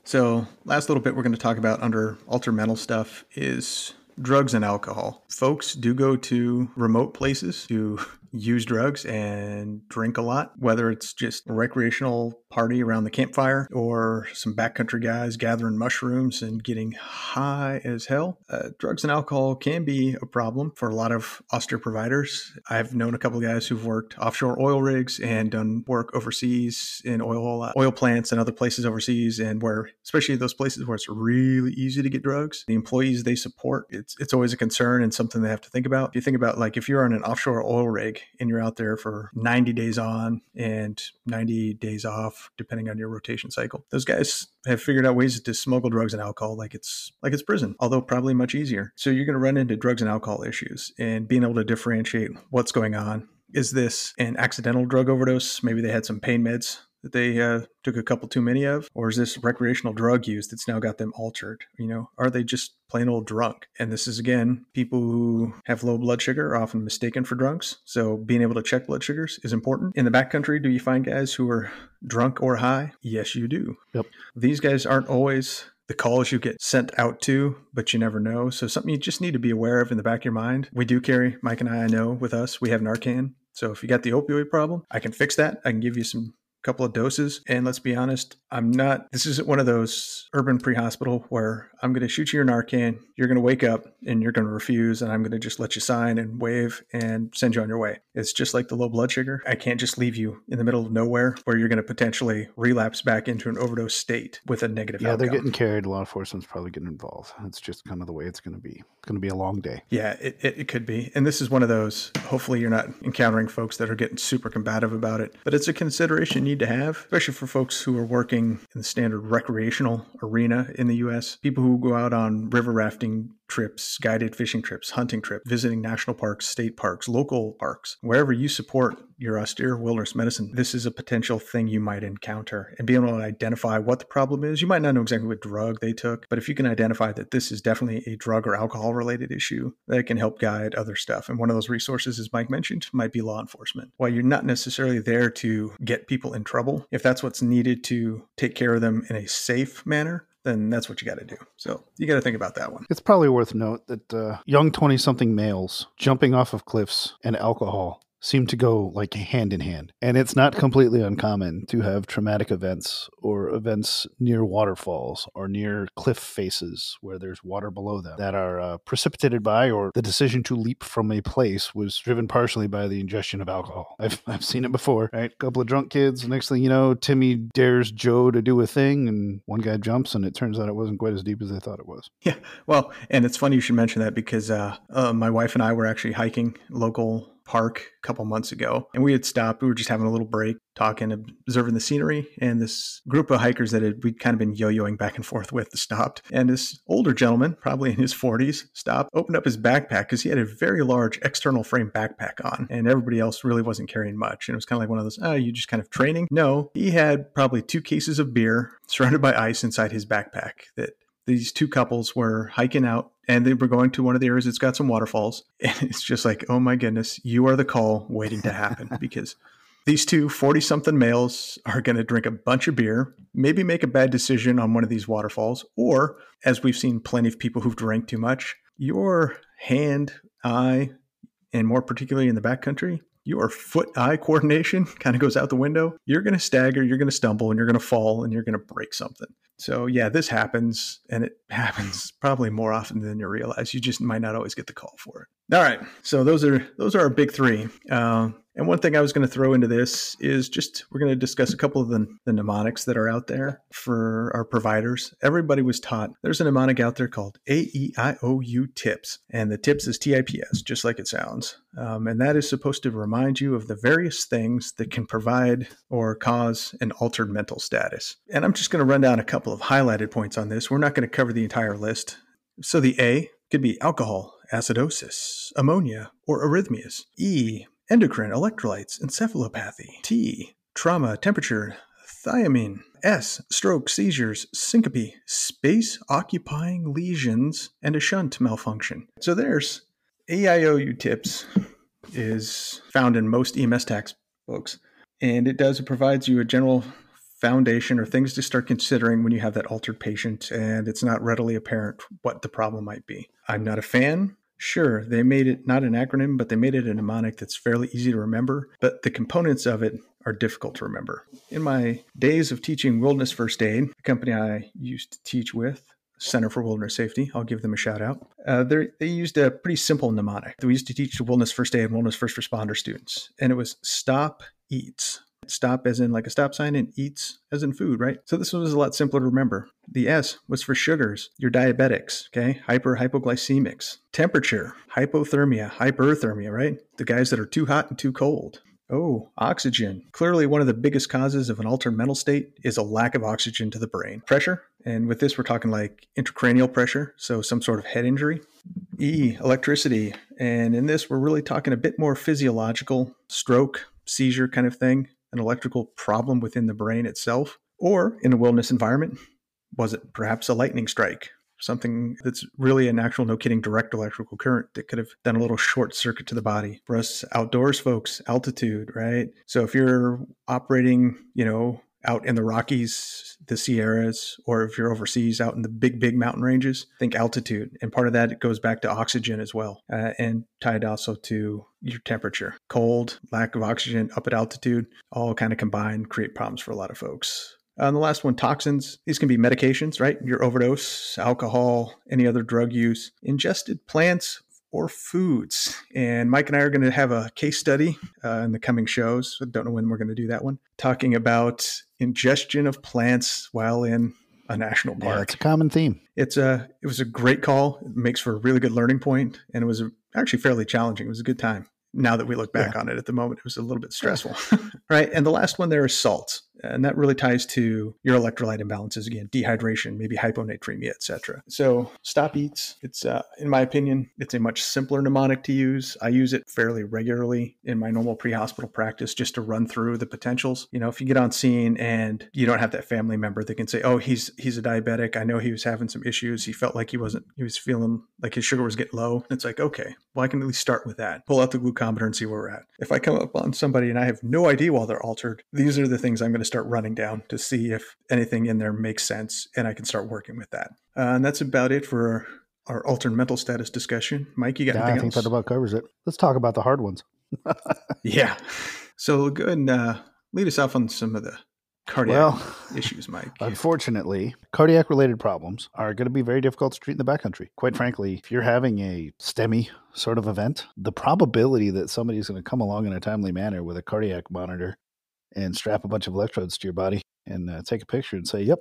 So, last little bit we're going to talk about under alter mental stuff is drugs and alcohol. Folks do go to remote places to use drugs and drink a lot, whether it's just a recreational party around the campfire or some backcountry guys gathering mushrooms and getting high as hell. Uh, drugs and alcohol can be a problem for a lot of austere providers. I've known a couple of guys who've worked offshore oil rigs and done work overseas in oil oil plants and other places overseas, and where especially those places where it's really easy to get drugs, the employees they support, it's it's always a concern and something they have to think about. If you think about like if you're on an offshore oil rig and you're out there for 90 days on and 90 days off, depending on your rotation cycle. Those guys have figured out ways to smuggle drugs and alcohol like it's like it's prison, although probably much easier. So you're going to run into drugs and alcohol issues and being able to differentiate what's going on. Is this an accidental drug overdose? Maybe they had some pain meds that they uh, took a couple too many of? Or is this recreational drug use that's now got them altered? You know, are they just plain old drunk? And this is again, people who have low blood sugar are often mistaken for drunks. So being able to check blood sugars is important. In the backcountry, do you find guys who are drunk or high? Yes, you do. Yep. These guys aren't always the calls you get sent out to, but you never know. So something you just need to be aware of in the back of your mind. We do carry Mike and I, I know with us, we have Narcan. So if you got the opioid problem, I can fix that. I can give you some couple of doses. And let's be honest, I'm not, this isn't one of those urban pre hospital where I'm going to shoot you your Narcan, you're going to wake up and you're going to refuse, and I'm going to just let you sign and wave and send you on your way. It's just like the low blood sugar. I can't just leave you in the middle of nowhere where you're going to potentially relapse back into an overdose state with a negative Yeah, outcome. they're getting carried. Law enforcement's probably getting involved. It's just kind of the way it's going to be. It's going to be a long day. Yeah, it, it, it could be. And this is one of those, hopefully, you're not encountering folks that are getting super combative about it, but it's a consideration you need to have, especially for folks who are working in the standard recreational arena in the US. People who go out on river rafting trips, guided fishing trips, hunting trips, visiting national parks, state parks, local parks, wherever you support your austere wilderness medicine, this is a potential thing you might encounter. And being able to identify what the problem is, you might not know exactly what drug they took, but if you can identify that this is definitely a drug or alcohol related issue, that can help guide other stuff. And one of those resources, as Mike mentioned, might be law enforcement. While you're not necessarily there to get people in trouble, if that's what's needed to take care of them in a safe manner, then that's what you got to do. So you got to think about that one. It's probably worth note that uh, young 20 something males jumping off of cliffs and alcohol seem to go like hand in hand. And it's not completely uncommon to have traumatic events or events near waterfalls or near cliff faces where there's water below them that are uh, precipitated by or the decision to leap from a place was driven partially by the ingestion of alcohol. [LAUGHS] I've, I've seen it before, right? A couple of drunk kids. Next thing you know, Timmy dares Joe to do a thing and one guy jumps and it turns out it wasn't quite as deep as they thought it was. Yeah. Well, and it's funny you should mention that because uh, uh, my wife and I were actually hiking local park a couple months ago and we had stopped. We were just having a little break talking observing the scenery and this group of hikers that had, we'd kind of been yo-yoing back and forth with stopped. And this older gentleman probably in his 40s stopped opened up his backpack because he had a very large external frame backpack on and everybody else really wasn't carrying much and it was kind of like one of those oh you just kind of training? No he had probably two cases of beer surrounded by ice inside his backpack that these two couples were hiking out and they were going to one of the areas that's got some waterfalls. [LAUGHS] And it's just like, oh my goodness, you are the call waiting to happen [LAUGHS] because these two 40 something males are going to drink a bunch of beer, maybe make a bad decision on one of these waterfalls, or as we've seen plenty of people who've drank too much, your hand, eye, and more particularly in the backcountry, your foot eye coordination [LAUGHS] kind of goes out the window. You're going to stagger, you're going to stumble, and you're going to fall, and you're going to break something. So, yeah, this happens, and it [LAUGHS] happens probably more often than you realize. You just might not always get the call for it. All right, so those are those are our big three. Uh, and one thing I was going to throw into this is just we're going to discuss a couple of the, the mnemonics that are out there for our providers. Everybody was taught there's a mnemonic out there called AEIOU TIPS, and the TIPS is TIPS, just like it sounds. Um, and that is supposed to remind you of the various things that can provide or cause an altered mental status. And I'm just going to run down a couple of highlighted points on this. We're not going to cover the entire list. So the A could be alcohol, acidosis, ammonia, or arrhythmias. E, endocrine, electrolytes, encephalopathy. T, trauma, temperature, thiamine. S. Stroke, seizures, syncope, space occupying lesions, and a shunt malfunction. So there's AIOU tips is found in most EMS textbooks. And it does, it provides you a general foundation or things to start considering when you have that altered patient and it's not readily apparent what the problem might be. I'm not a fan. Sure, they made it not an acronym, but they made it a mnemonic that's fairly easy to remember, but the components of it are difficult to remember. In my days of teaching wilderness first aid, the company I used to teach with, Center for Wilderness Safety. I'll give them a shout out. Uh, they used a pretty simple mnemonic that we used to teach to wilderness first aid and wilderness first responder students, and it was stop, eats. Stop as in like a stop sign and eats as in food, right? So this one was a lot simpler to remember. The S was for sugars, your diabetics, okay? Hyper hypoglycemics. Temperature, hypothermia, hyperthermia, right? The guys that are too hot and too cold. Oh, oxygen. Clearly, one of the biggest causes of an altered mental state is a lack of oxygen to the brain. Pressure, and with this, we're talking like intracranial pressure, so some sort of head injury. E, electricity. And in this, we're really talking a bit more physiological stroke, seizure kind of thing an electrical problem within the brain itself? Or in a wilderness environment, was it perhaps a lightning strike? Something that's really an actual, no kidding, direct electrical current that could have done a little short circuit to the body. For us outdoors folks, altitude, right? So if you're operating, you know, out in the Rockies, the Sierras, or if you're overseas out in the big, big mountain ranges, think altitude. And part of that goes back to oxygen as well, uh, and tied also to your temperature. Cold, lack of oxygen up at altitude, all kind of combine, create problems for a lot of folks. Uh, and the last one, toxins. These can be medications, right? Your overdose, alcohol, any other drug use, ingested plants, or foods. And Mike and I are going to have a case study uh, in the coming shows. I don't know when we're going to do that one, talking about ingestion of plants while in a national park. Yeah, it's a common theme. It's a it was a great call. It makes for a really good learning point, and it was a, actually fairly challenging. It was a good time. Now that we look back yeah. on it, at the moment it was a little bit stressful, [LAUGHS] right? And the last one there is salt and that really ties to your electrolyte imbalances again dehydration maybe hyponatremia etc so stop eats it's uh, in my opinion it's a much simpler mnemonic to use. I use it fairly regularly in my normal pre-hospital practice just to run through the potentials. You know if you get on scene and you don't have that family member that can say oh he's he's a diabetic. I know he was having some issues. He felt like he wasn't he was feeling like his sugar was getting low. It's like okay well i can at least start with that. Pull out the glucometer and see where we're at. If i come up on somebody and i have no idea while they're altered these are the things i'm going to start running down to see if anything in there makes sense and I can start working with that. Uh, and that's about it for our alternate mental status discussion. Mike, you got yeah, anything I think else? that about covers it. Let's talk about the hard ones. [LAUGHS] yeah. So go ahead and uh, lead us off on some of the cardiac well, issues, Mike. [LAUGHS] Unfortunately, cardiac related problems are going to be very difficult to treat in the backcountry. Quite frankly, if you're having a STEMI sort of event, the probability that somebody's going to come along in a timely manner with a cardiac monitor and strap a bunch of electrodes to your body and uh, take a picture and say, yep,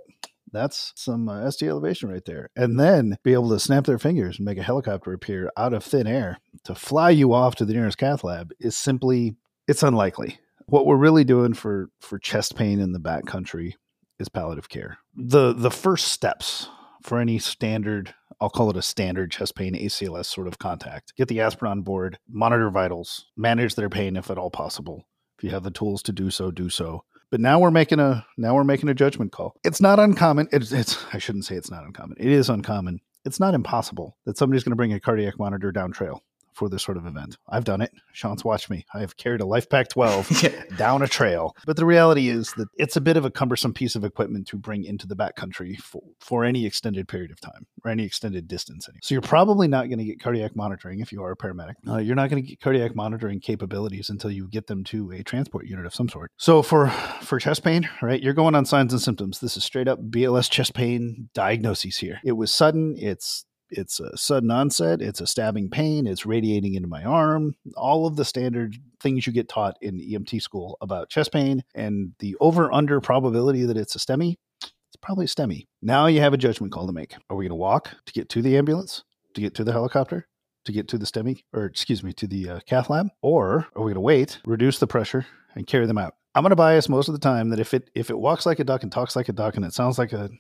that's some uh, ST elevation right there. And then be able to snap their fingers and make a helicopter appear out of thin air to fly you off to the nearest cath lab is simply, it's unlikely. What we're really doing for, for chest pain in the backcountry is palliative care. The, the first steps for any standard, I'll call it a standard chest pain ACLS sort of contact. Get the aspirin on board, monitor vitals, manage their pain if at all possible, you have the tools to do so, do so. But now we're making a now we're making a judgment call. It's not uncommon. It's, it's I shouldn't say it's not uncommon. It is uncommon. It's not impossible that somebody's going to bring a cardiac monitor down trail for this sort of event. I've done it. Sean's watched me. I have carried a LifePak [LAUGHS] 12 down a trail. But the reality is that it's a bit of a cumbersome piece of equipment to bring into the backcountry for, for any extended period of time or any extended distance. Anyway. So you're probably not going to get cardiac monitoring if you are a paramedic. Uh, you're not going to get cardiac monitoring capabilities until you get them to a transport unit of some sort. So for for chest pain, right, you're going on signs and symptoms. This is straight up BLS chest pain diagnoses here. It was sudden. It's it's a sudden onset, it's a stabbing pain, it's radiating into my arm, all of the standard things you get taught in EMT school about chest pain and the over under probability that it's a STEMI, it's probably a STEMI. Now you have a judgment call to make. Are we going to walk to get to the ambulance, to get to the helicopter, to get to the STEMI, or excuse me, to the uh, cath lab? Or are we going to wait, reduce the pressure, and carry them out? I'm going to bias most of the time that if it if it walks like a duck and talks like a duck and it sounds like a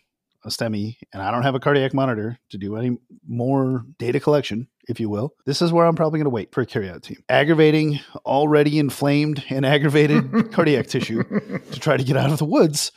a STEMI and I don't have a cardiac monitor to do any more data collection, if you will, this is where I'm probably going to wait for a carryout team. Aggravating already inflamed and aggravated [LAUGHS] cardiac tissue to try to get out of the woods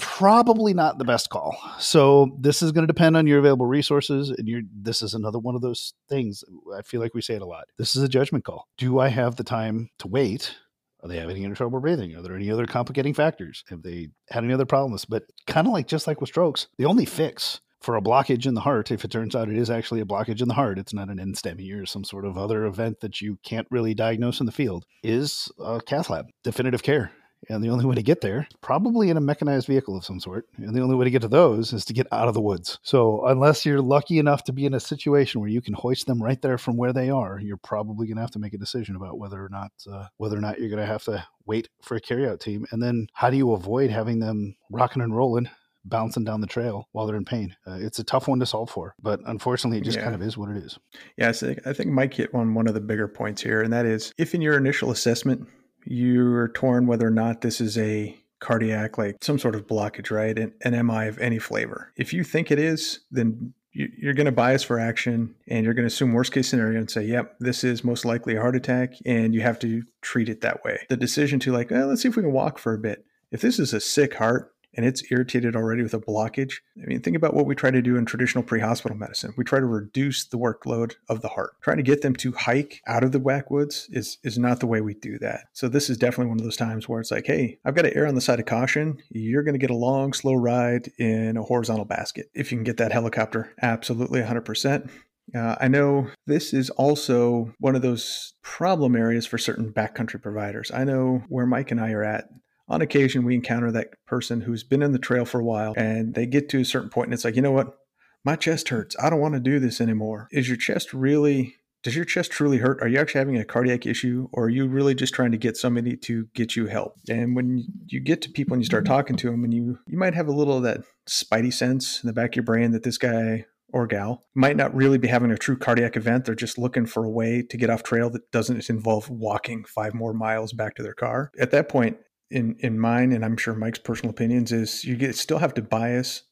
probably not the best call. So this is going to depend on your available resources, and you this is another one of those things. I feel like we say it a lot. This is a judgment call. Do I have the time to wait? Are they having any trouble breathing? Are there any other complicating factors? Have they had any other problems? But kind of like just like with strokes, the only fix for a blockage in the heart, if it turns out it is actually a blockage in the heart, it's not an NSTEMI or some sort of other event that you can't really diagnose in the field, is a cath lab, definitive care. And the only way to get there, probably in a mechanized vehicle of some sort. And the only way to get to those is to get out of the woods. So, unless you're lucky enough to be in a situation where you can hoist them right there from where they are, you're probably going to have to make a decision about whether or not uh, whether or not you're going to have to wait for a carryout team. And then, how do you avoid having them rocking and rolling bouncing down the trail while they're in pain. Uh, it's a tough one to solve for, but unfortunately, it just yeah. kind of is what it is. Yeah, so I think Mike hit on one of the bigger points here, and that is if in your initial assessment you're torn whether or not this is a cardiac, like some sort of blockage, right? An, an MI of any flavor. If you think it is, then you're going to bias for action and you're going to assume worst case scenario and say, yep, this is most likely a heart attack. And you have to treat it that way. The decision to, like, eh, let's see if we can walk for a bit. If this is a sick heart, and it's irritated already with a blockage. I mean, think about what we try to do in traditional pre hospital medicine. We try to reduce the workload of the heart. Trying to get them to hike out of the backwoods is, is not the way we do that. So, this is definitely one of those times where it's like, hey, I've got to err on the side of caution. You're going to get a long, slow ride in a horizontal basket. If you can get that helicopter, absolutely 100%. Uh, I know this is also one of those problem areas for certain backcountry providers. I know where Mike and I are at on occasion we encounter that person who's been in the trail for a while and they get to a certain point and it's like, you know what? My chest hurts. I don't want to do this anymore. Is your chest really does your chest truly hurt? Are you actually having a cardiac issue or are you really just trying to get somebody to get you help? And when you get to people and you start talking to them and you you might have a little of that spidey sense in the back of your brain that this guy or gal might not really be having a true cardiac event. They're just looking for a way to get off trail that doesn't involve walking five more miles back to their car. At that point, in in mine, and I'm sure Mike's personal opinions is you get, still have to bias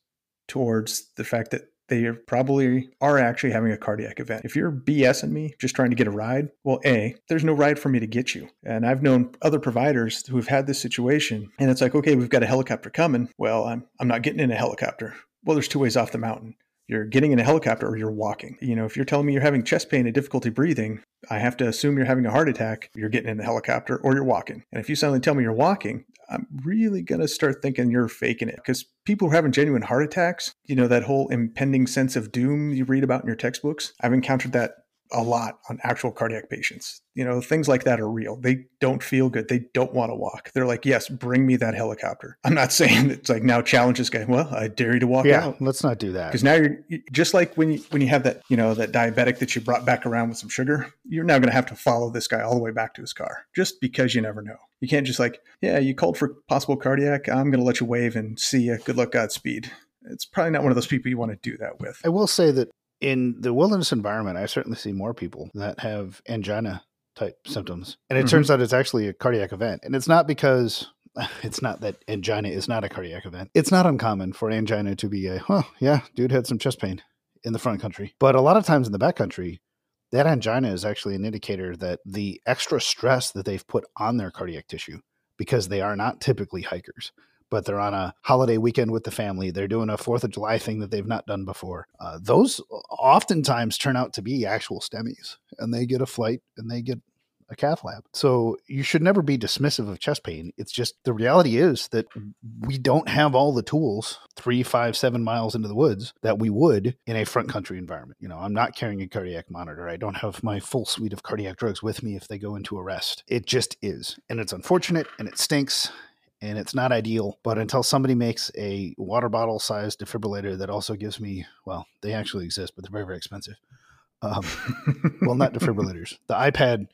towards the fact that they probably are actually having a cardiac event. If you're BSing me, just trying to get a ride, well, A, there's no ride for me to get you. And I've known other providers who've had this situation, and it's like, okay, we've got a helicopter coming. Well, I'm, I'm not getting in a helicopter. Well, there's two ways off the mountain you're getting in a helicopter or you're walking. You know, if you're telling me you're having chest pain and difficulty breathing, I have to assume you're having a heart attack, you're getting in the helicopter or you're walking. And if you suddenly tell me you're walking, I'm really going to start thinking you're faking it because people who are having genuine heart attacks, you know, that whole impending sense of doom you read about in your textbooks, I've encountered that a lot on actual cardiac patients. You know, things like that are real. They don't feel good. They don't want to walk. They're like, yes, bring me that helicopter. [LAUGHS] I'm not saying it's like now challenge this guy. Well, I dare you to walk yeah, out. Let's not do that. Because now you're just like when you when you have that, you know, that diabetic that you brought back around with some sugar, you're now going to have to follow this guy all the way back to his car just because you never know. You can't just like, yeah, you called for possible cardiac. I'm going to let you wave and see you. Good luck, Godspeed. It's probably not one of those people you want to do that with. I will say that in the wilderness environment, I certainly see more people that have angina type symptoms. And it mm-hmm. turns out it's actually a cardiac event. And it's not because [LAUGHS] it's not that angina is not a cardiac event. It's not uncommon for angina to be a, oh, yeah, dude had some chest pain in the front country. But a lot of times in the back country, that angina is actually an indicator that the extra stress that they've put on their cardiac tissue, because they are not typically hikers, but they're on a holiday weekend with the family. They're doing a Fourth of July thing that they've not done before. Uh, those oftentimes turn out to be actual STEMIs, and they get a flight and they get a cath lab. So you should never be dismissive of chest pain. It's just the reality is that we don't have all the tools three, five, seven miles into the woods that we would in a front country environment. You know, I'm not carrying a cardiac monitor. I don't have my full suite of cardiac drugs with me if they go into arrest. It just is. And it's unfortunate and it stinks and it's not ideal. But until somebody makes a water bottle sized defibrillator that also gives me, well, they actually exist, but they're very, very expensive. Um, well, not [LAUGHS] defibrillators. The iPad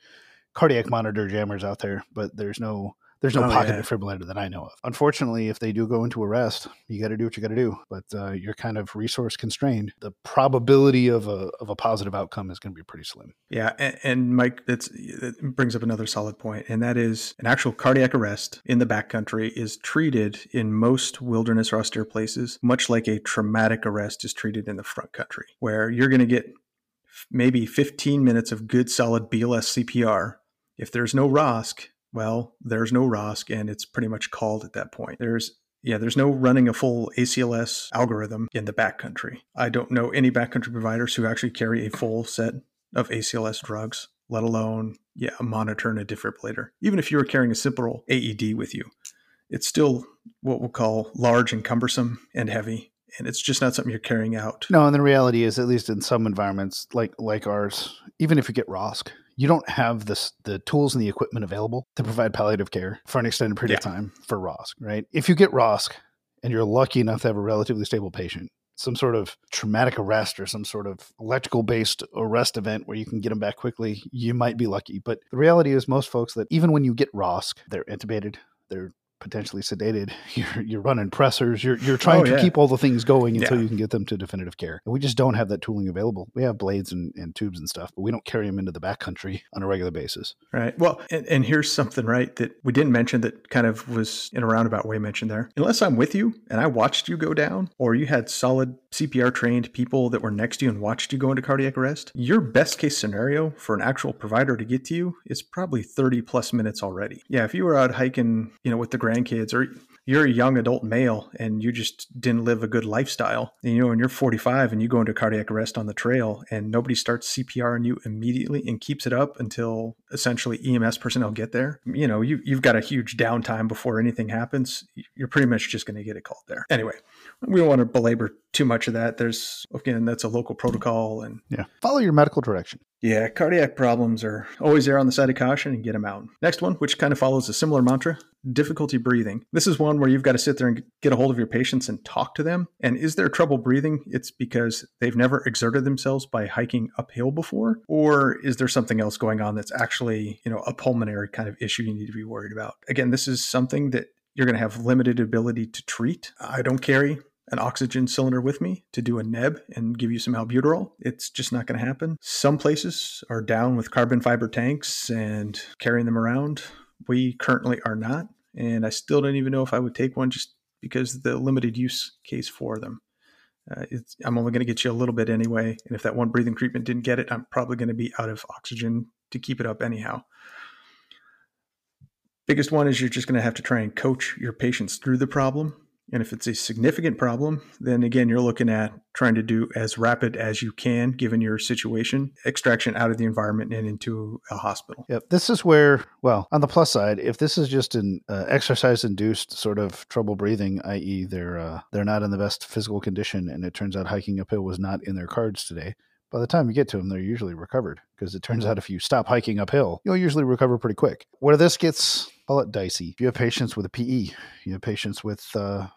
cardiac monitor jammers out there, but there's no there's no oh, pocket yeah. defibrillator that I know of. Unfortunately, if they do go into arrest, you got to do what you got to do. But uh, you're kind of resource constrained. The probability of a of a positive outcome is going to be pretty slim. Yeah, and, and Mike, that's that brings up another solid point, and that is an actual cardiac arrest in the backcountry is treated in most wilderness or austere places, much like a traumatic arrest is treated in the front country, where you're going to get maybe 15 minutes of good solid BLS CPR. If there's no ROSC, well, there's no ROSC and it's pretty much called at that point. There's Yeah, there's no running a full ACLS algorithm in the backcountry. I don't know any backcountry providers who actually carry a full set of ACLS drugs, let alone, yeah, a monitor and a defibrillator. Even if you were carrying a simple AED with you, it's still what we'll call large and cumbersome and heavy. And it's just not something you're carrying out. No, and the reality is, at least in some environments like like ours, even if you get ROSC, you don't have this the tools and the equipment available to provide palliative care for an extended period yeah. of time for ROSC, right? If you get ROSC and you're lucky enough to have a relatively stable patient, some sort of traumatic arrest or some sort of electrical based arrest event where you can get them back quickly, you might be lucky. But the reality is, most folks that even when you get ROSC, they're intubated, they're potentially sedated. [LAUGHS] You're you're running pressors. You're you're trying oh, to yeah. keep all the things going until yeah. you can get them to definitive care. And we just don't have that tooling available. We have blades and, and tubes and stuff, but we don't carry them into the backcountry on a regular basis. Right. Well, and, and here's something right that we didn't mention that kind of was in a roundabout way mentioned there. Unless I'm with you and I watched you go down, or you had solid CPR trained people that were next to you and watched you go into cardiac arrest, your best case scenario for an actual provider to get to you is probably 30 plus minutes already. Yeah, if you were out hiking, you know, with the grandkids or you're a young adult male and you just didn't live a good lifestyle. And, you know, when you're 45 and you go into cardiac arrest on the trail and nobody starts CPR on you immediately and keeps it up until essentially EMS personnel get there, you know, you, you've got a huge downtime before anything happens. You're pretty much just going to get it called there. Anyway, we don't want to belabor too much of that. There's, again, that's a local protocol and yeah, follow your medical direction. Yeah, cardiac problems are always there on the side of caution and get them out. Next one, which kind of follows a similar mantra difficulty breathing. This is one where you've got to sit there and get a hold of your patients and talk to them. And is there trouble breathing? It's because they've never exerted themselves by hiking uphill before? Or is there something else going on that's actually, you know, a pulmonary kind of issue you need to be worried about? Again, this is something that you're going to have limited ability to treat. I don't carry an oxygen cylinder with me to do a neb and give you some albuterol. It's just not going to happen. Some places are down with carbon fiber tanks and carrying them around. We currently are not, and I still don't even know if I would take one just because the limited use case for them. Uh, I'm only going to get you a little bit anyway, and if that one breathing treatment didn't get it, I'm probably going to be out of oxygen to keep it up anyhow. Biggest one is you're just going to have to try and coach your patients through the problem and if it's a significant problem, then again, you're looking at trying to do as rapid as you can, given your situation, extraction out of the environment and into a hospital. Yep. This is where, well, on the plus side, if this is just an uh, exercise-induced sort of trouble breathing, i.e., they're uh, they're not in the best physical condition, and it turns out hiking uphill was not in their cards today. By the time you get to them, they're usually recovered because it turns out if you stop hiking uphill, you'll usually recover pretty quick. Where this gets call it dicey. You have patients with a PE, you have patients with uh,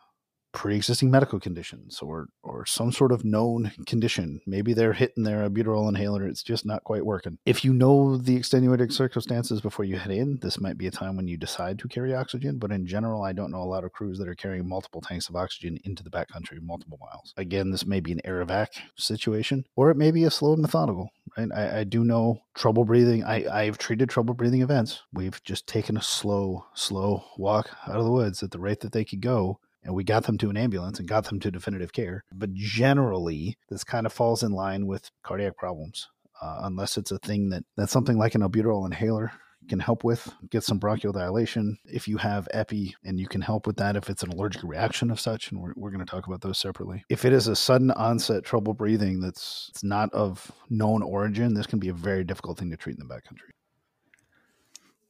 pre-existing medical conditions or or some sort of known condition. Maybe they're hitting their albuterol inhaler it's just not quite working. If you know the extenuating circumstances before you head in this might be a time when you decide to carry oxygen but in general i don't know a lot of crews that are carrying multiple tanks of oxygen into the backcountry multiple miles. Again this may be an air evac situation or it may be a slow and methodical right? I, I do know trouble breathing I, i've treated trouble breathing events. We've just taken a slow slow walk out of the woods at the rate that they could go and we got them to an ambulance and got them to definitive care. But generally, this kind of falls in line with cardiac problems, uh, unless it's a thing that that's something like an albuterol inhaler can help with. Get some bronchial dilation if you have epi, and you can help with that if it's an allergic reaction of such. And we're, we're going to talk about those separately. If it is a sudden onset trouble breathing that's it's not of known origin, this can be a very difficult thing to treat in the backcountry.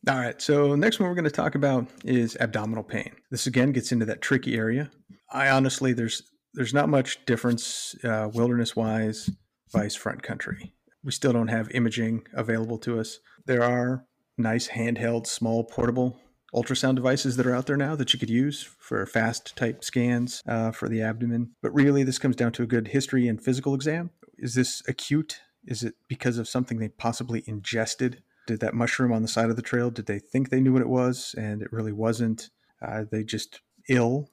All right. So next one we're going to talk about is abdominal pain. This again gets into that tricky area. I honestly there's there's not much difference uh, wilderness wise vice front country. We still don't have imaging available to us. There are nice handheld, small, portable ultrasound devices that are out there now that you could use for fast type scans uh, for the abdomen. But really, this comes down to a good history and physical exam. Is this acute? Is it because of something they possibly ingested? Did that mushroom on the side of the trail? Did they think they knew what it was and it really wasn't? Uh, they just ill?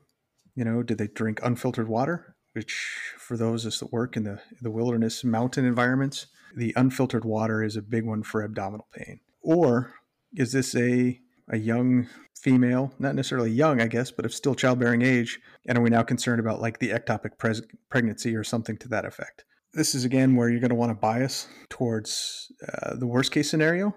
You know, did they drink unfiltered water? Which, for those of us that work in the the wilderness mountain environments, the unfiltered water is a big one for abdominal pain. Or is this a a young female, not necessarily young, I guess, but of still childbearing age, and are we now concerned about like the ectopic pres- pregnancy or something to that effect? This is again where you're going to want to bias towards uh, the worst case scenario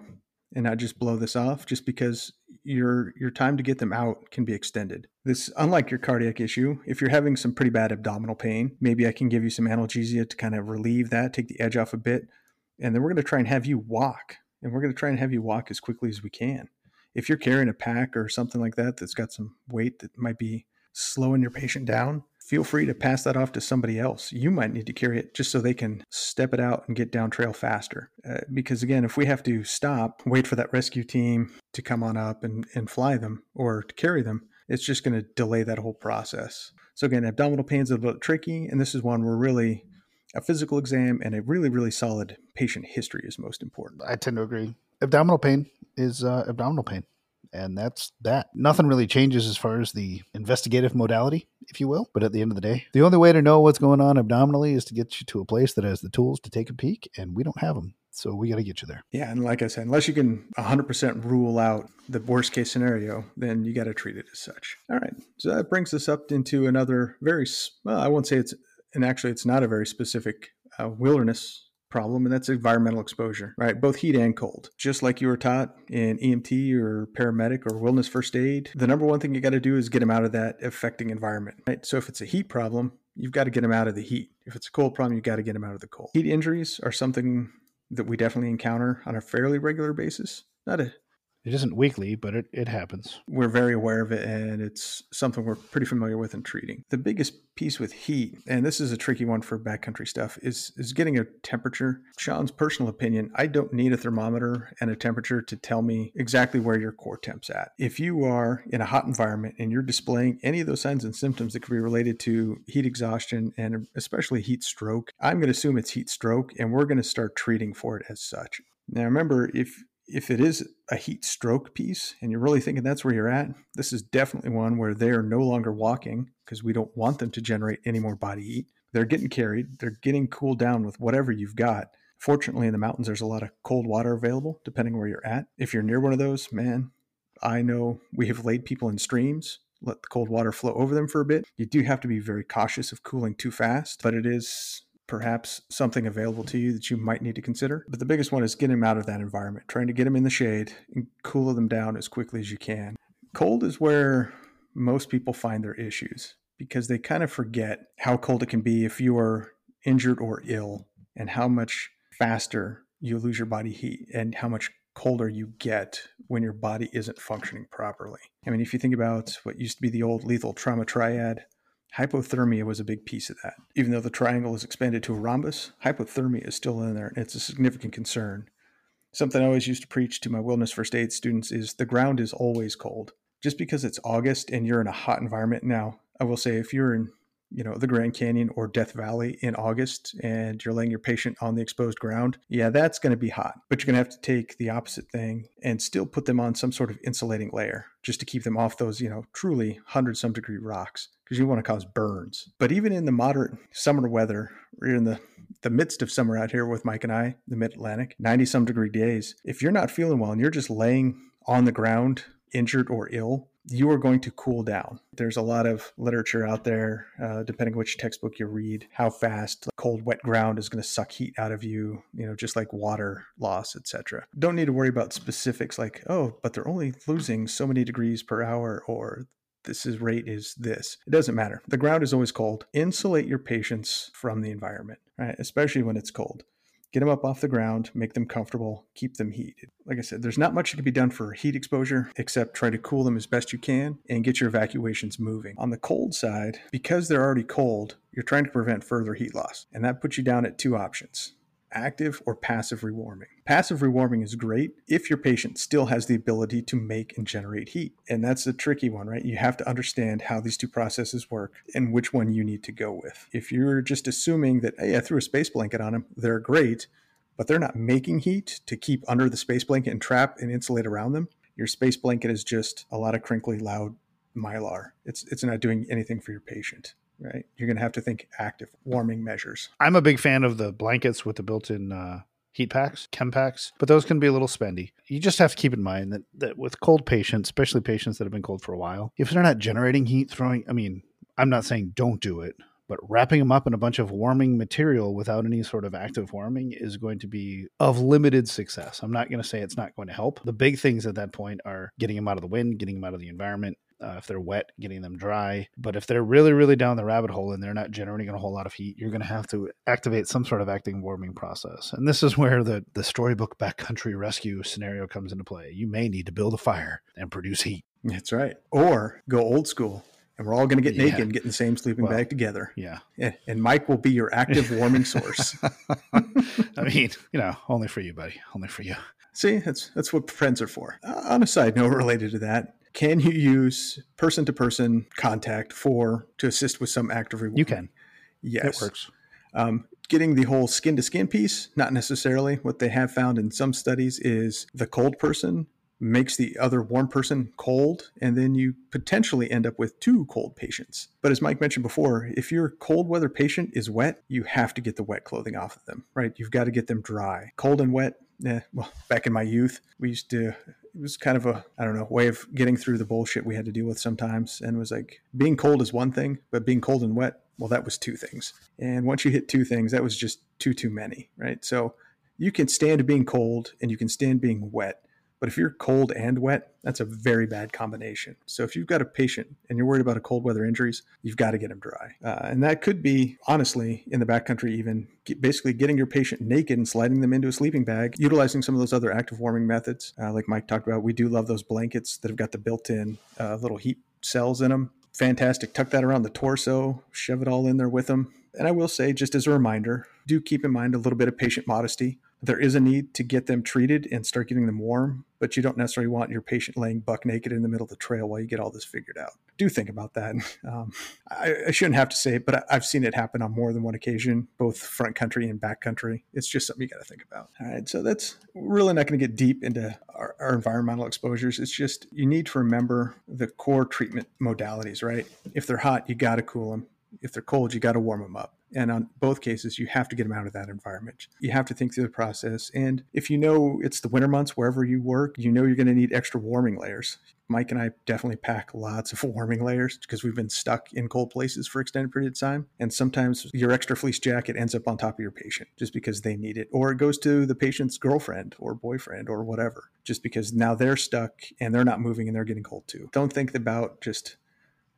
and not just blow this off just because your your time to get them out can be extended. This unlike your cardiac issue, if you're having some pretty bad abdominal pain, maybe I can give you some analgesia to kind of relieve that, take the edge off a bit, and then we're going to try and have you walk, and we're going to try and have you walk as quickly as we can. If you're carrying a pack or something like that that's got some weight that might be slowing your patient down, feel free to pass that off to somebody else. You might need to carry it just so they can step it out and get down trail faster. Uh, because again, if we have to stop, wait for that rescue team to come on up and, and fly them or to carry them, it's just going to delay that whole process. So again, abdominal pain is a little tricky, and this is one where really a physical exam and a really, really solid patient history is most important. I tend to agree. Abdominal pain is uh, abdominal pain and that's that. Nothing really changes as far as the investigative modality, if you will. But at the end of the day, the only way to know what's going on abdominally is to get you to a place that has the tools to take a peek, and we don't have them. So we got to get you there. Yeah, and like I said, unless you can 100% rule out the worst case scenario, then you got to treat it as such. All right, so that brings us up into another very well, I won't say it's, and actually it's not a very specific uh, wilderness problem, and that's environmental exposure, right? Both heat and cold. Just like you were taught in EMT or paramedic or wilderness first aid, the number one thing you got to do is get them out of that affecting environment, right? So if it's a heat problem, you've got to get them out of the heat. If it's a cold problem, you've got to get them out of the cold. Heat injuries are something that we definitely encounter on a fairly regular basis. Not a it isn't weekly, but it, it happens. We're very aware of it, and it's something we're pretty familiar with in treating. The biggest piece with heat, and this is a tricky one for backcountry stuff, is is getting a temperature. Sean's personal opinion: I don't need a thermometer and a temperature to tell me exactly where your core temp's at. If you are in a hot environment and you're displaying any of those signs and symptoms that could be related to heat exhaustion and especially heat stroke, I'm going to assume it's heat stroke, and we're going to start treating for it as such. Now, remember, if if it is a heat stroke piece and you're really thinking that's where you're at, this is definitely one where they are no longer walking because we don't want them to generate any more body heat. They're getting carried, they're getting cooled down with whatever you've got. Fortunately, in the mountains, there's a lot of cold water available depending where you're at. If you're near one of those, man, I know we have laid people in streams, let the cold water flow over them for a bit. You do have to be very cautious of cooling too fast, but it is perhaps something available to you that you might need to consider. But the biggest one is getting them out of that environment, trying to get them in the shade and cool them down as quickly as you can. Cold is where most people find their issues because they kind of forget how cold it can be if you are injured or ill and how much faster you lose your body heat and how much colder you get when your body isn't functioning properly. I mean, if you think about what used to be the old lethal trauma triad, Hypothermia was a big piece of that. Even though the triangle is expanded to a rhombus, hypothermia is still in there, and it's a significant concern. Something I always used to preach to my wilderness first aid students is the ground is always cold. Just because it's August and you're in a hot environment now, I will say if you're in you know, the Grand Canyon or Death Valley in August and you're laying your patient on the exposed ground, yeah, that's going to be hot. But you're going to have to take the opposite thing and still put them on some sort of insulating layer just to keep them off those, you know, truly 100 some degree rocks because you want to cause burns. But even in the moderate summer weather, we're in the the midst of summer out here with Mike and I, the mid Atlantic, 90 some degree days. If you're not feeling well and you're just laying on the ground, injured or ill, you are going to cool down. There's a lot of literature out there, uh, depending which textbook you read, how fast cold, wet ground is going to suck heat out of you, you know, just like water loss, etc. Don't need to worry about specifics like, oh, but they're only losing so many degrees per hour or this is rate is this. It doesn't matter. The ground is always cold. Insulate your patients from the environment, right? Especially when it's cold get them up off the ground, make them comfortable, keep them heated. Like I said, there's not much that can be done for heat exposure except try to cool them as best you can and get your evacuations moving. On the cold side, because they're already cold, you're trying to prevent further heat loss. And that puts you down at two options active or passive rewarming. Passive rewarming is great if your patient still has the ability to make and generate heat. And that's a tricky one, right? You have to understand how these two processes work and which one you need to go with. If you're just assuming that, hey, I threw a space blanket on them, they're great, but they're not making heat to keep under the space blanket and trap and insulate around them, your space blanket is just a lot of crinkly, loud mylar. It's, it's not doing anything for your patient right? You're going to have to think active warming measures. I'm a big fan of the blankets with the built-in uh, heat packs, chem packs, but those can be a little spendy. You just have to keep in mind that, that with cold patients, especially patients that have been cold for a while, if they're not generating heat, throwing, I mean, I'm not saying don't do it, But wrapping them up in a bunch of warming material without any sort of active warming is going to be of limited success. I'm not going to say it's not going to help. The big things at that point are getting them out of the wind, getting them out of the environment, uh, if they're wet, getting them dry. But if they're really, really down the rabbit hole and they're not generating a whole lot of heat, you're going to have to activate some sort of active warming process. And this is where the, the storybook backcountry rescue scenario comes into play. You may need to build a fire and produce heat. That's right. Or go old school and we're all going to get naked and get in the same sleeping well, bag together. Yeah. And Mike will be your active warming source. [LAUGHS] I mean, you know, only for you, buddy. Only for you. See, that's that's what friends are for. Uh, on a side note related to that, can you use person to person contact for to assist with some active reward? You can. Yes. It works. Um, getting the whole skin to skin piece, not necessarily. What they have found in some studies is the cold person makes the other warm person cold, and then you potentially end up with two cold patients. But as Mike mentioned before, if your cold weather patient is wet, you have to get the wet clothing off of them, right? You've got to get them dry. Cold and wet, eh, well, back in my youth, we used to it was kind of a I don't know way of getting through the bullshit we had to deal with sometimes, and was like being cold is one thing, but being cold and wet, well, that was two things. And once you hit two things, that was just too too many, right? So you can stand being cold and you can stand being wet, but if you're cold and wet, that's a very bad combination. So if you've got a patient and you're worried about a cold weather injuries, you've got to get them dry. Uh, and that could be, honestly, in the backcountry, even basically getting your patient naked and sliding them into a sleeping bag, utilizing some of those other active warming methods. Uh, like Mike talked about, we do love those blankets that have got the built in uh, little heat cells in them. Fantastic. Tuck that around the torso, shove it all in there with them. And I will say, just as a reminder, do keep in mind a little bit of patient modesty there is a need to get them treated and start getting them warm, but you don't necessarily want your patient laying buck naked in the middle of the trail while you get all this figured out. Do think about that. [LAUGHS] Um, I, I, shouldn't have to say it, but I, have seen it happen on more than one occasion, both front country and back country. It's just something you got to think about. All right, so that's really not going to get deep into our, our environmental exposures. It's just you need to remember the core treatment modalities, right? If they're hot, you got to cool them. If they're cold, you got to warm them up. And on both cases, you have to get them out of that environment. You have to think through the process. And if you know it's the winter months, wherever you work, you know you're going to need extra warming layers. Mike and I definitely pack lots of [LAUGHS] warming layers because we've been stuck in cold places for extended period of time. And sometimes your extra fleece jacket ends up on top of your patient just because they need it, or it goes to the patient's girlfriend or boyfriend or whatever, just because now they're stuck and they're not moving and they're getting cold too. Don't think about just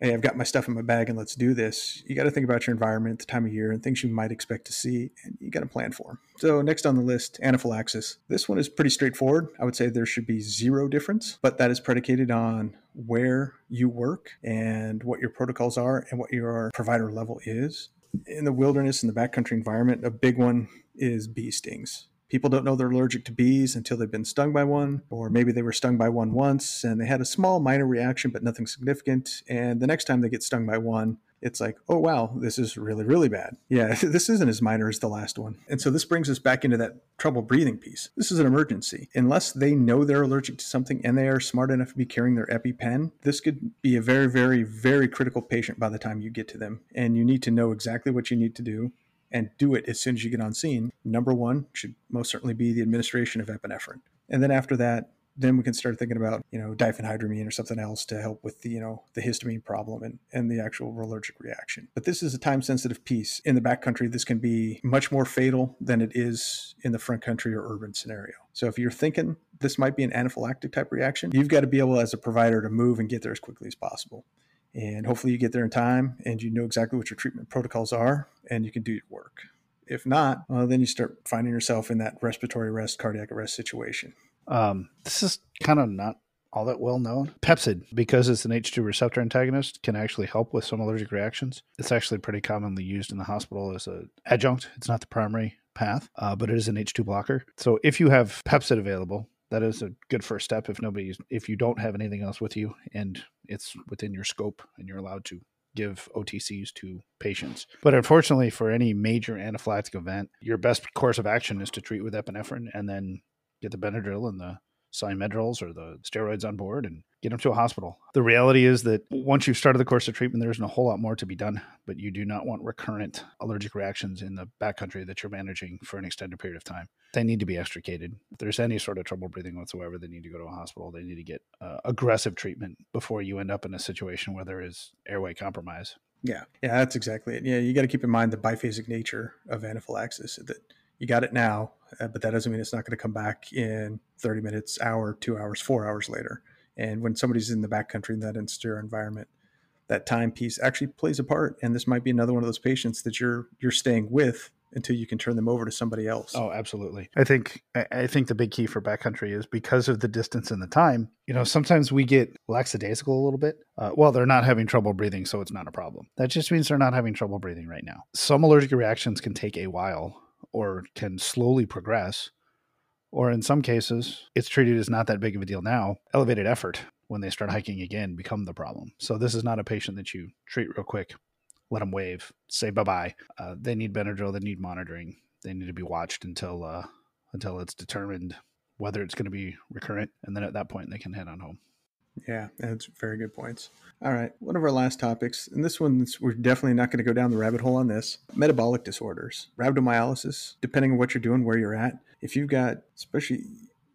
hey, I've got my stuff in my bag and let's do this. You got to think about your environment, the time of year, and things you might expect to see, and you got to plan for. So, next on the list, anaphylaxis. This one is pretty straightforward. I would say there should be zero difference, but that is predicated on where you work and what your protocols are and what your provider level is. In the wilderness in the backcountry environment, a big one is bee stings people don't know they're allergic to bees until they've been stung by one, or maybe they were stung by one once and they had a small minor reaction, but nothing significant. And the next time they get stung by one, it's like, oh, wow, this is really, really bad. Yeah, [LAUGHS] this isn't as minor as the last one. And so this brings us back into that trouble breathing piece. This is an emergency. Unless they know they're allergic to something and they are smart enough to be carrying their EpiPen, this could be a very, very, very critical patient by the time you get to them. And you need to know exactly what you need to do and do it as soon as you get on scene. Number one should most certainly be the administration of epinephrine. And then after that, then we can start thinking about, you know, diphenhydramine or something else to help with the, you know, the histamine problem and, and the actual allergic reaction. But this is a time sensitive piece. In the backcountry, this can be much more fatal than it is in the front country or urban scenario. So if you're thinking this might be an anaphylactic type reaction, you've got to be able as a provider to move and get there as quickly as possible and hopefully you get there in time and you know exactly what your treatment protocols are and you can do your work. If not, well, then you start finding yourself in that respiratory arrest, cardiac arrest situation. Um, this is kind of not all that well known. Pepcid, because it's an H2 receptor antagonist, can actually help with some allergic reactions. It's actually pretty commonly used in the hospital as an adjunct. It's not the primary path, uh, but it is an H2 blocker. So if you have Pepcid available, that is a good first step if nobody's if you don't have anything else with you and it's within your scope and you're allowed to give OTCs to patients. But unfortunately, for any major anaphylactic event, your best course of action is to treat with epinephrine and then get the Benadryl and the Medrols or the steroids on board and get them to a hospital. The reality is that once you've started the course of treatment, there isn't a whole lot more to be done, but you do not want recurrent allergic reactions in the backcountry that you're managing for an extended period of time. They need to be extricated. If there's any sort of trouble breathing whatsoever, they need to go to a hospital. They need to get uh, aggressive treatment before you end up in a situation where there is airway compromise. Yeah, yeah, that's exactly it. Yeah, you got to keep in mind the biphasic nature of anaphylaxis. That you got it now, uh, but that doesn't mean it's not going to come back in 30 minutes, hour, two hours, four hours later. And when somebody's in the backcountry in that insecure environment, that time piece actually plays a part. And this might be another one of those patients that you're you're staying with until you can turn them over to somebody else. Oh, absolutely. I think I think the big key for backcountry is because of the distance and the time. You know, sometimes we get lackadaisical a little bit. Uh, well, they're not having trouble breathing, so it's not a problem. That just means they're not having trouble breathing right now. Some allergic reactions can take a while or can slowly progress or in some cases, it's treated as not that big of a deal now. Elevated effort when they start hiking again become the problem. So this is not a patient that you treat real quick, let them wave, say bye bye. Uh, they need Benadryl. They need monitoring. They need to be watched until uh, until it's determined whether it's going to be recurrent, and then at that point they can head on home. Yeah, that's very good points. All right, one of our last topics, and this one we're definitely not going to go down the rabbit hole on this metabolic disorders, rhabdomyolysis, depending on what you're doing, where you're at. If you've got, especially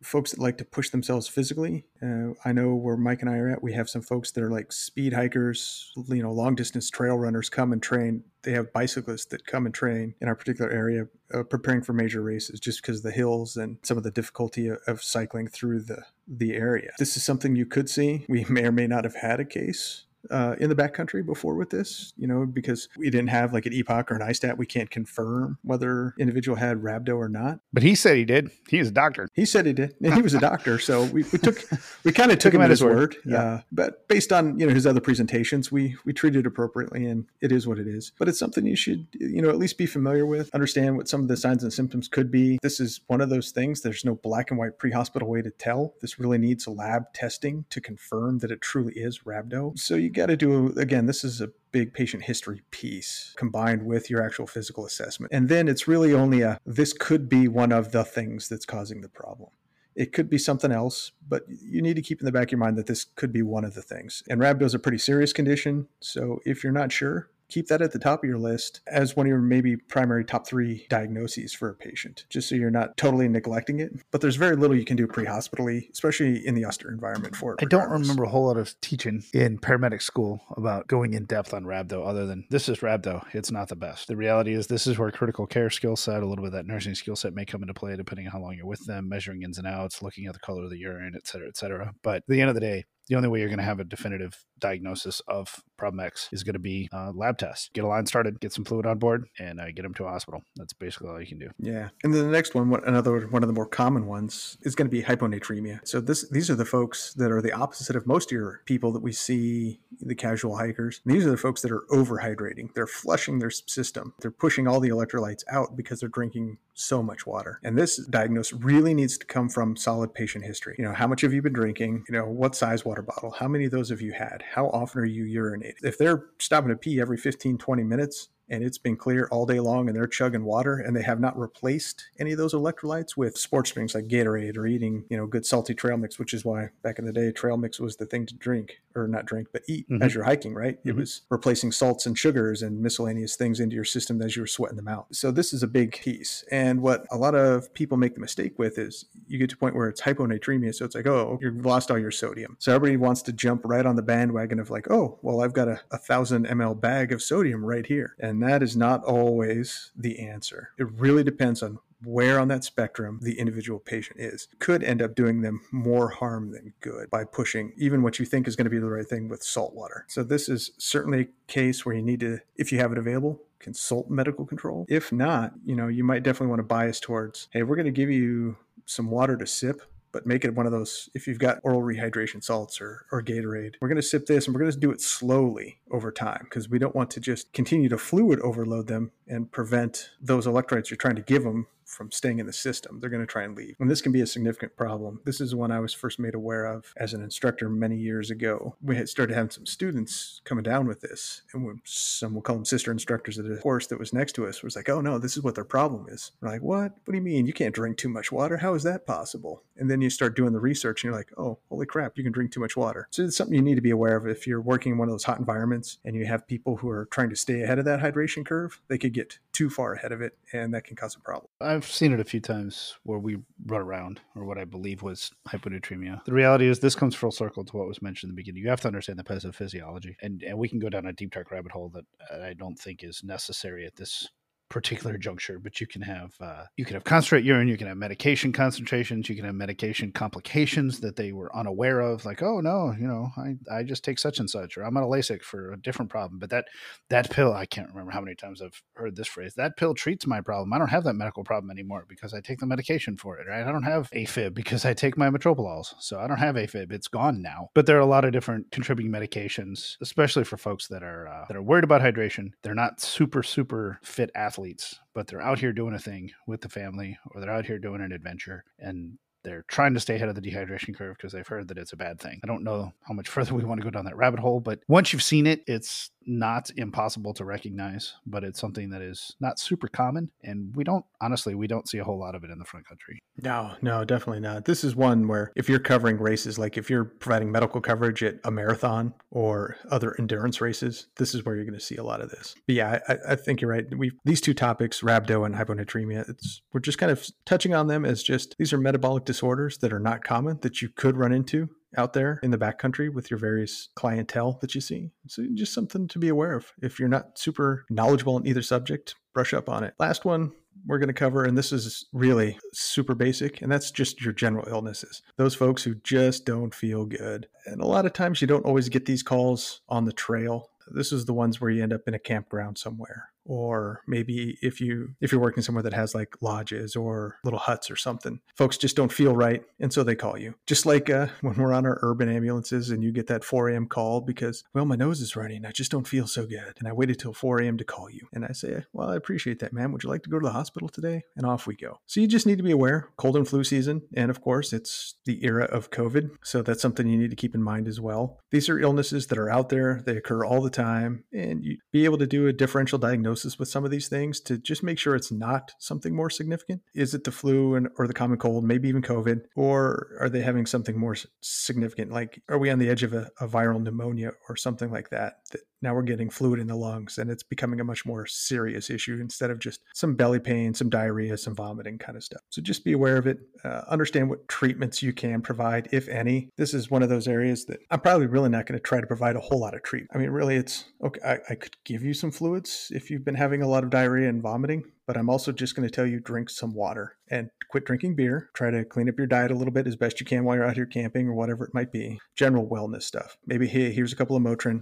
folks that like to push themselves physically. Uh, I know where Mike and I are at. We have some folks that are like speed hikers, you know, long distance trail runners come and train. They have bicyclists that come and train in our particular area, uh, preparing for major races, just because of the hills and some of the difficulty of, of cycling through the the area. This is something you could see. We may or may not have had a case uh, in the backcountry before with this, you know, because we didn't have like an EPOC or an i-STAT. We can't confirm whether individual had rhabdo or not. But he said he did. He was a doctor. He said he did. And he was a doctor. So we, we took, [LAUGHS] we kind of took, him at his word. word. Yeah. Uh, but based on, you know, his other presentations, we, we treated appropriately and it is what it is. But it's something you should, you know, at least be familiar with, understand what some of the signs and symptoms could be. This is one of those things. There's no black and white pre-hospital way to tell. This really needs lab testing to confirm that it truly is rhabdo. So you got to do again this is a big patient history piece combined with your actual physical assessment and then it's really only a this could be one of the things that's causing the problem it could be something else, but you need to keep in the back of your mind that this could be one of the things. And rhabdo is a pretty serious condition. So if you're not sure, keep that at the top of your list as one of your maybe primary top three diagnoses for a patient, just so you're not totally neglecting it. But there's very little you can do pre-hospitally, especially in the austere environment for it. I don't remember a whole lot of teaching in paramedic school about going in depth on rhabdo other than this is rhabdo. It's not the best. The reality is this is where critical care skill set, a little bit of that nursing skill set may come into play depending on how long you're with them, measuring ins and outs, looking at the color of the urine, et cetera, et cetera. But at the end of the day, the only way you're going to have a definitive diagnosis of problem X is going to be uh, lab tests. Get a line started, get some fluid on board, and uh, get them to a hospital. That's basically all you can do. Yeah, and then the next one, another one of the more common ones, is going to be hyponatremia. So this these are the folks that are the opposite of most of your people that we see, the casual hikers. These are the folks that are overhydrating. They're flushing their system. They're pushing all the electrolytes out because they're drinking so much water. And this diagnosis really needs to come from solid patient history. You know, how much have you been drinking? You know, what size water bottle? How many of those have you had? How often are you urinating? If they're stopping to pee every 15, 20 minutes, and it's been clear all day long and they're chugging water and they have not replaced any of those electrolytes with sports drinks like Gatorade or eating, you know, good salty trail mix, which is why back in the day trail mix was the thing to drink or not drink, but eat mm-hmm. as you're hiking, right? Mm-hmm. It was replacing salts and sugars and miscellaneous things into your system as you were sweating them out. So this is a big piece. And what a lot of people make the mistake with is you get to a point where it's hyponatremia. So it's like, oh, you've lost all your sodium. So everybody wants to jump right on the bandwagon of like, oh, well, I've got a, a thousand ml bag of sodium right here. And and that is not always the answer. It really depends on where on that spectrum the individual patient is. Could end up doing them more harm than good by pushing even what you think is going to be the right thing with salt water. So this is certainly a case where you need to, if you have it available, consult medical control. If not, you know, you might definitely want to bias towards, hey, we're going to give you some water to sip but make it one of those if you've got oral rehydration salts or, or Gatorade. We're going to sip this and we're going to do it slowly over time because we don't want to just continue to fluid overload them and prevent those electrolytes you're trying to give them from staying in the system. They're going to try and leave. And this can be a significant problem. This is one I was first made aware of as an instructor many years ago. We had started having some students coming down with this, and some we'll call them sister instructors at a course that was next to us was like, "Oh no, this is what their problem is." We're like, "What? What do you mean? You can't drink too much water? How is that possible?" And then you start doing the research, and you're like, "Oh, holy crap! You can drink too much water." So it's something you need to be aware of if you're working in one of those hot environments and you have people who are trying to stay ahead of that hydration curve. They could get too far ahead of it, and that can cause a problem. I've seen it a few times where we run around, or what I believe was hyponatremia. The reality is, this comes full circle to what was mentioned in the beginning. You have to understand the pathophysiology, and and we can go down a deep dark rabbit hole that uh, I don't think is necessary at this particular juncture, but you can have uh, you can have concentrate urine, you can have medication concentrations, you can have medication complications that they were unaware of, like oh no, you know I, I just take such and such, or I'm on a Lasix for a different problem. But that that pill, I can't remember how many times I've heard this phrase. That pill treats my problem. I don't have that medical problem anymore because I take the medication for it. Right? I don't have AFib because I take my metoprolols, so I don't have AFib. It's gone now. But there are a lot of different contributing medications, especially for folks that are uh, that are worried about hydration. They're not super super fit athletes athletes, but they're out here doing a thing with the family or they're out here doing an adventure and they're trying to stay ahead of the dehydration curve because they've heard that it's a bad thing. I don't know how much further we want to go down that rabbit hole, but once you've seen it, it's not impossible to recognize, but it's something that is not super common. And we don't, honestly, we don't see a whole lot of it in the front country. No, no, definitely not. This is one where if you're covering races, like if you're providing medical coverage at a marathon or other endurance races, this is where you're going to see a lot of this. But yeah, I, I think you're right. We these two topics, rhabdo and hyponatremia, it's we're just kind of touching on them as just these are metabolic disorders that are not common that you could run into out there in the backcountry with your various clientele that you see. So just something to be aware of. If you're not super knowledgeable in either subject, brush up on it. Last one we're going to cover, and this is really super basic, and that's just your general illnesses. Those folks who just don't feel good. And a lot of times you don't always get these calls on the trail. This is the ones where you end up in a campground somewhere or maybe if you if you're working somewhere that has like lodges or little huts or something folks just don't feel right and so they call you. Just like uh, when we're on our urban ambulances and you get that 4 a.m call because well my nose is running. I just don't feel so good. And i waited till 4 a.m to call you. And i say well i appreciate that man would you like to go to the hospital today? And off we go. So you just need to be aware cold and flu season and of course it's the era of covid so that's something you need to keep in mind as well. These are illnesses that are out there. They occur all the time and you be able to do a differential diagnosis diagnosis with some of these things to just make sure it's not something more significant? Is it the flu and or the common cold, maybe even COVID, or are they having something more significant? Like, are we on the edge of a, a viral pneumonia or something like that that now we're getting fluid in the lungs and it's becoming a much more serious issue instead of just some belly pain, some diarrhea, some vomiting kind of stuff. So just be aware of it. Uh, understand what treatments you can provide, if any. This is one of those areas that I'm probably really not going to try to provide a whole lot of treatment. I mean, really, it's okay. I, I could give you some fluids if you've been having a lot of diarrhea and vomiting, but I'm also just going to tell you drink some water and quit drinking beer. Try to clean up your diet a little bit as best you can while you're out here camping or whatever it might be. General wellness stuff. Maybe hey, here's a couple of Motrin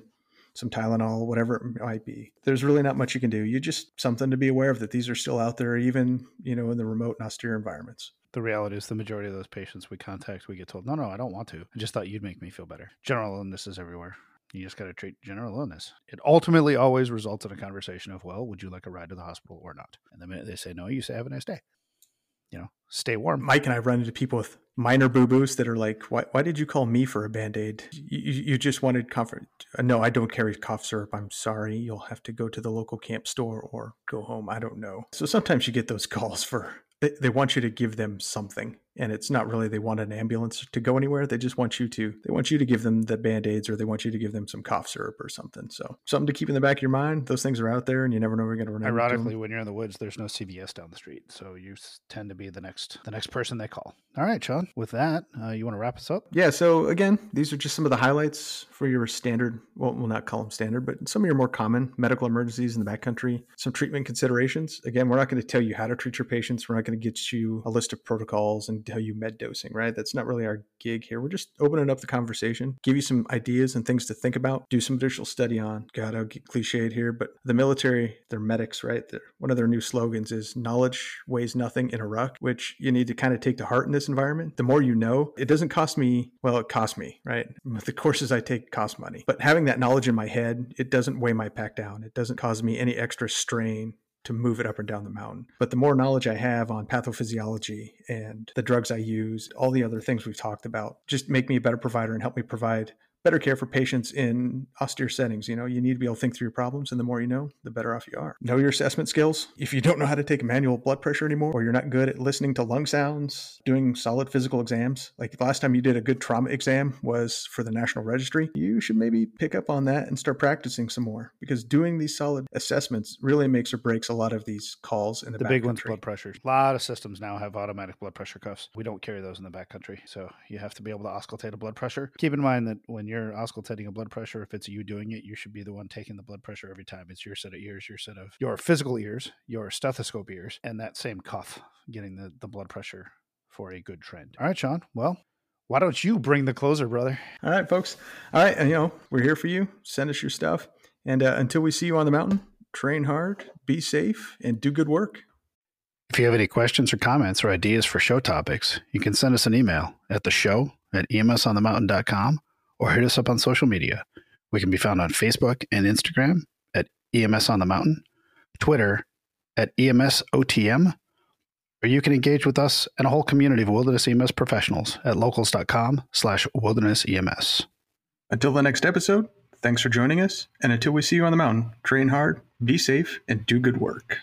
some Tylenol, whatever it might be. There's really not much you can do. You just something to be aware of that these are still out there, even you know in the remote and austere environments. The reality is, the majority of those patients we contact, we get told, "No, no, I don't want to. I just thought you'd make me feel better." General illness is everywhere. You just got to treat general illness. It ultimately always results in a conversation of, "Well, would you like a ride to the hospital or not?" And the minute they say no, you say, "Have a nice day." You know, stay warm. Mike and I run into people with minor boo boos that are like, why, why did you call me for a band aid? You, you just wanted comfort. Uh, no, I don't carry cough syrup. I'm sorry. You'll have to go to the local camp store or go home. I don't know. So sometimes you get those [LAUGHS] calls for, they, they want you to give them something and it's not really they want an ambulance to go anywhere. They just want you to they want you to give them the band-aids or they want you to give them some cough syrup or something. So something to keep in the back of your mind. Those things are out there and you never know where you're going to run ironically when you're in the woods there's no cvs down the street. So you tend to be the next the next person they call. All right sean with that uh, you want to wrap us up? Yeah so again these are just some of the highlights for your standard well we'll not call them standard but some of your more common medical emergencies in the backcountry some treatment considerations. Again we're not going to tell you how to treat your patients. We're not going to get you a list of protocols and tell you med dosing, right? That's not really our gig here. We're just opening up the conversation, give you some ideas and things to think about, do some additional study on. God, I'll get cliched here, but the military, they're medics, right? They're, one of their new slogans is knowledge weighs nothing in a ruck, which you need to kind of take to heart in this environment. The more you know, it doesn't cost me, well, it costs me, right? [LAUGHS] The courses I take cost money, but having that knowledge in my head, it doesn't weigh my pack down. It doesn't cause me any extra strain to move it up and down the mountain. But the more knowledge I have on pathophysiology and the drugs I use, all the other things we've talked about, just make me a better provider and help me provide better care for patients in austere settings. You know, you need to be able to think through your problems, and the more you know, the better off you are. Know your assessment skills. If you don't know how to take manual blood pressure anymore, or you're not good at listening to lung sounds, doing solid physical exams, like the last time you did a good trauma exam was for the National Registry, you should maybe pick up on that and start practicing some more because doing these solid assessments really makes or breaks a lot of these calls in the, The back big one's blood pressure. A lot of systems now have automatic blood pressure cuffs. We don't carry those in the backcountry, so you have to be able to auscultate a blood pressure. Keep in mind that when you're auscultating a blood pressure, if it's you doing it, you should be the one taking the blood pressure every time. It's your set of ears, your set of your physical ears, your stethoscope ears, and that same cuff getting the, the blood pressure for a good trend. All right, Sean. Well, why don't you bring the closer, brother? All right, folks. All right, you know we're here for you. Send us your stuff, and uh, until we see you on the mountain, train hard, be safe, and do good work. If you have any questions or comments or ideas for show topics, you can send us an email at the show at emsonthemountain.com or hit us up on social media. We can be found on Facebook and Instagram at EMS on the Mountain, Twitter at EMSOTM, or you can engage with us and a whole community of wilderness EMS professionals at locals.com slash wilderness EMS. Until the next episode, thanks for joining us, and until we see you on the mountain, train hard, be safe, and do good work.